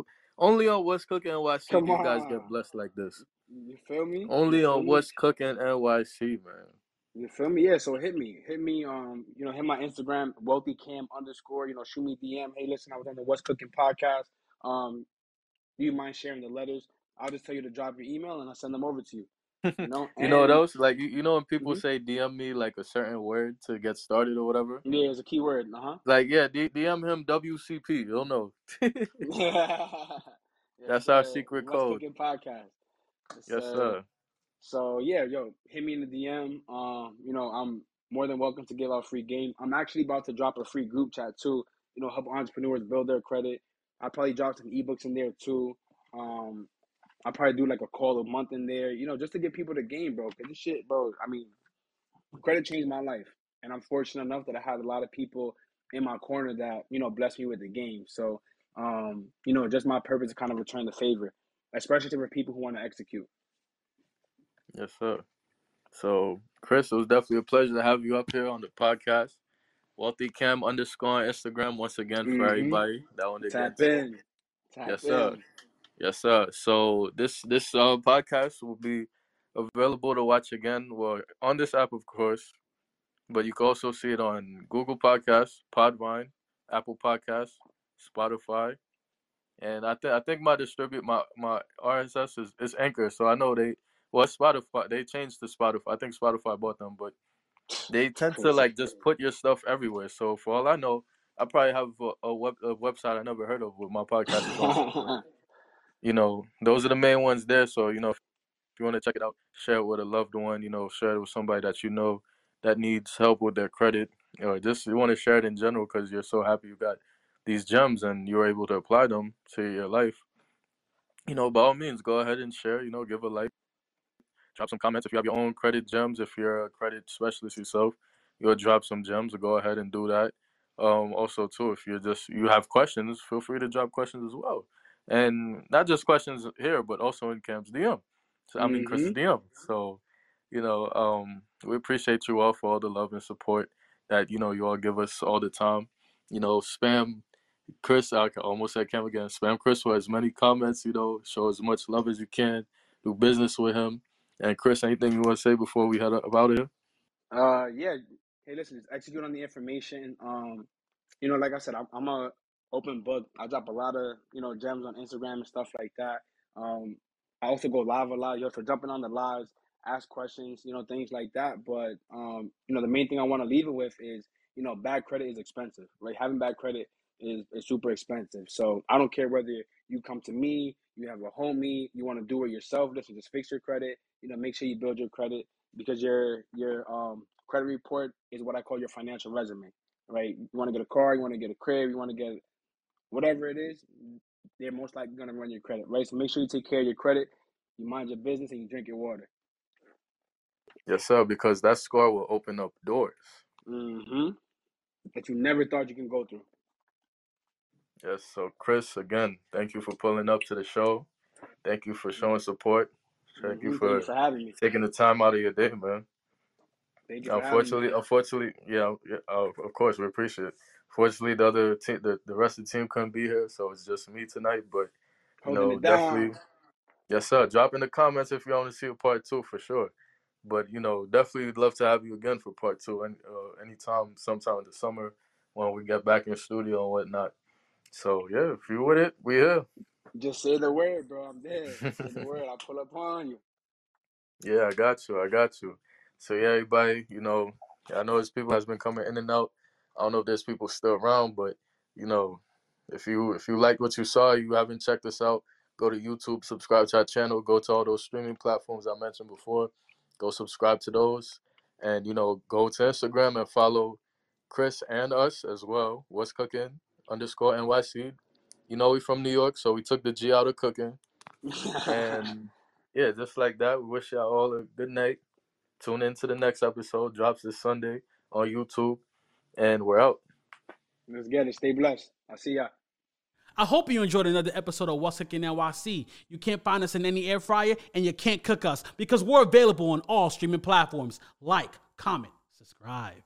Only on What's Cooking NYC Come do you guys get blessed like this. You feel me? Only on me? West Cook NYC, man. You feel me? Yeah, so hit me. Hit me, um, you know, hit my Instagram, wealthycam underscore, you know, shoot me DM. Hey, listen, I was on the What's Cooking podcast. Um, do you mind sharing the letters? I'll just tell you to drop your email and I'll send them over to you. You know, you know what else? Like you, you know when people Mhm. say DM me like a certain word to get started or whatever. Yeah, it's a keyword. Uh huh. Like yeah, D- DM him WCP. You'll know. Yes, That's our secret code. Podcast. yes, sir. So yeah, yo, hit me in the DM. Um, you know, I'm more than welcome to give out free game. I'm actually about to drop a free group chat too. You know, help entrepreneurs build their credit. I probably drop some ebooks in there too. Um, I probably do like a call a month in there. You know, just to get people the game, bro. Cause this shit, bro. I mean, credit changed my life, and I'm fortunate enough that I had a lot of people in my corner that you know blessed me with the game. So, um, you know, just my purpose to kind of return the favor, especially to the people who want to execute. Yes, sir. So, Chris, it was definitely a pleasure to have you up here on the podcast. Wealthy Cam underscore on Instagram once again for Mhm. everybody that one to Tap in. Tap Yes, in. sir. Yes, sir. So this this uh, podcast will be available to watch again. Well, on this app, of course, but you can also see it on Google Podcasts, Podvine, Apple Podcasts, Spotify, and I think I think my distribute my my RSS is, is Anchor. So I know they well Spotify they changed to Spotify. I think Spotify bought them, but they tend to like just put your stuff everywhere. So for all I know, I probably have a, a web a website I never heard of with my podcast. You know, those are the main ones there. So you know, if you want to check it out, share it with a loved one. You know, share it with somebody that you know that needs help with their credit, or just you want to share it in general because you're so happy you got these gems and you're able to apply them to your life. You know, by all means, go ahead and share. You know, give a like, drop some comments if you have your own credit gems. If you're a credit specialist yourself, you'll drop some gems. Go ahead and do that. Um, also, too, if you're just you have questions, feel free to drop questions as well, and not just questions here, but also in Cam's DM. So, I mean, Chris's DM. So, you know, um, we appreciate you all for all the love and support that you know you all give us all the time. You know, spam Chris. I almost said Cam again. Spam Chris for as many comments. You know, show as much love as you can. Do business with him. And Chris, anything you want to say before we head about here? Uh, yeah. Hey, listen, just execute on the information. Um, you know, like I said, I'm, I'm a open book. I drop a lot of you know gems on Instagram and stuff like that. Um, I also go live a lot. Yo, so jumping on the lives, ask questions, you know, things like that. But um, you know, the main thing I want to leave it with is, you know, bad credit is expensive, right? Having bad credit is, is super expensive. So I don't care whether you come to me, you have a homie, you want to do it yourself. Listen, just fix your credit. You know, make sure you build your credit because your your um credit report is what I call your financial resume, right? You want to get a car, you want to get a crib, you want to get whatever it is, they're most likely going to run your credit, right? So make sure you take care of your credit, you mind your business, and you drink your water. Yes, sir. Because that score will open up doors. Mm-hmm. That you never thought you can go through. Yes. So, Chris, again, thank you for pulling up to the show. Thank you for showing support. Thank you Mhm. for Thank you for having me. taking the time out of your day, man. Thank you for Unfortunately, unfortunately, yeah, yeah uh, of course we appreciate it. Fortunately, the other team, the, the rest of the team couldn't be here, so it's just me tonight. But you Holding know, definitely, yes, sir. Drop in the comments if you want to see a part two for sure. But you know, definitely would love to have you again for part two, and uh, anytime, sometime in the summer when we get back in the studio and whatnot. So yeah, if you with it, we here. Just say the word, bro. I'm there. Say the word. I'll pull up on you. Yeah, I got you. I got you. So yeah, everybody, you know, I know there's people that's been coming in and out. I don't know if there's people still around, but you know, if you if you like what you saw, you haven't checked us out, go to YouTube, subscribe to our channel, go to all those streaming platforms I mentioned before, go subscribe to those, and you know, go to Instagram and follow Chris and us as well. What's cooking underscore NYC. You know we from New York, so we took the G out of cooking. And yeah, just like that, we wish y'all all a good night. Tune in to the next episode. Drops this Sunday on YouTube. And we're out. Let's get it. Stay blessed. I'll see ya. I hope you enjoyed another episode of What's Cooking NYC. You can't find us in any air fryer and you can't cook us because we're available on all streaming platforms. Like, comment, subscribe.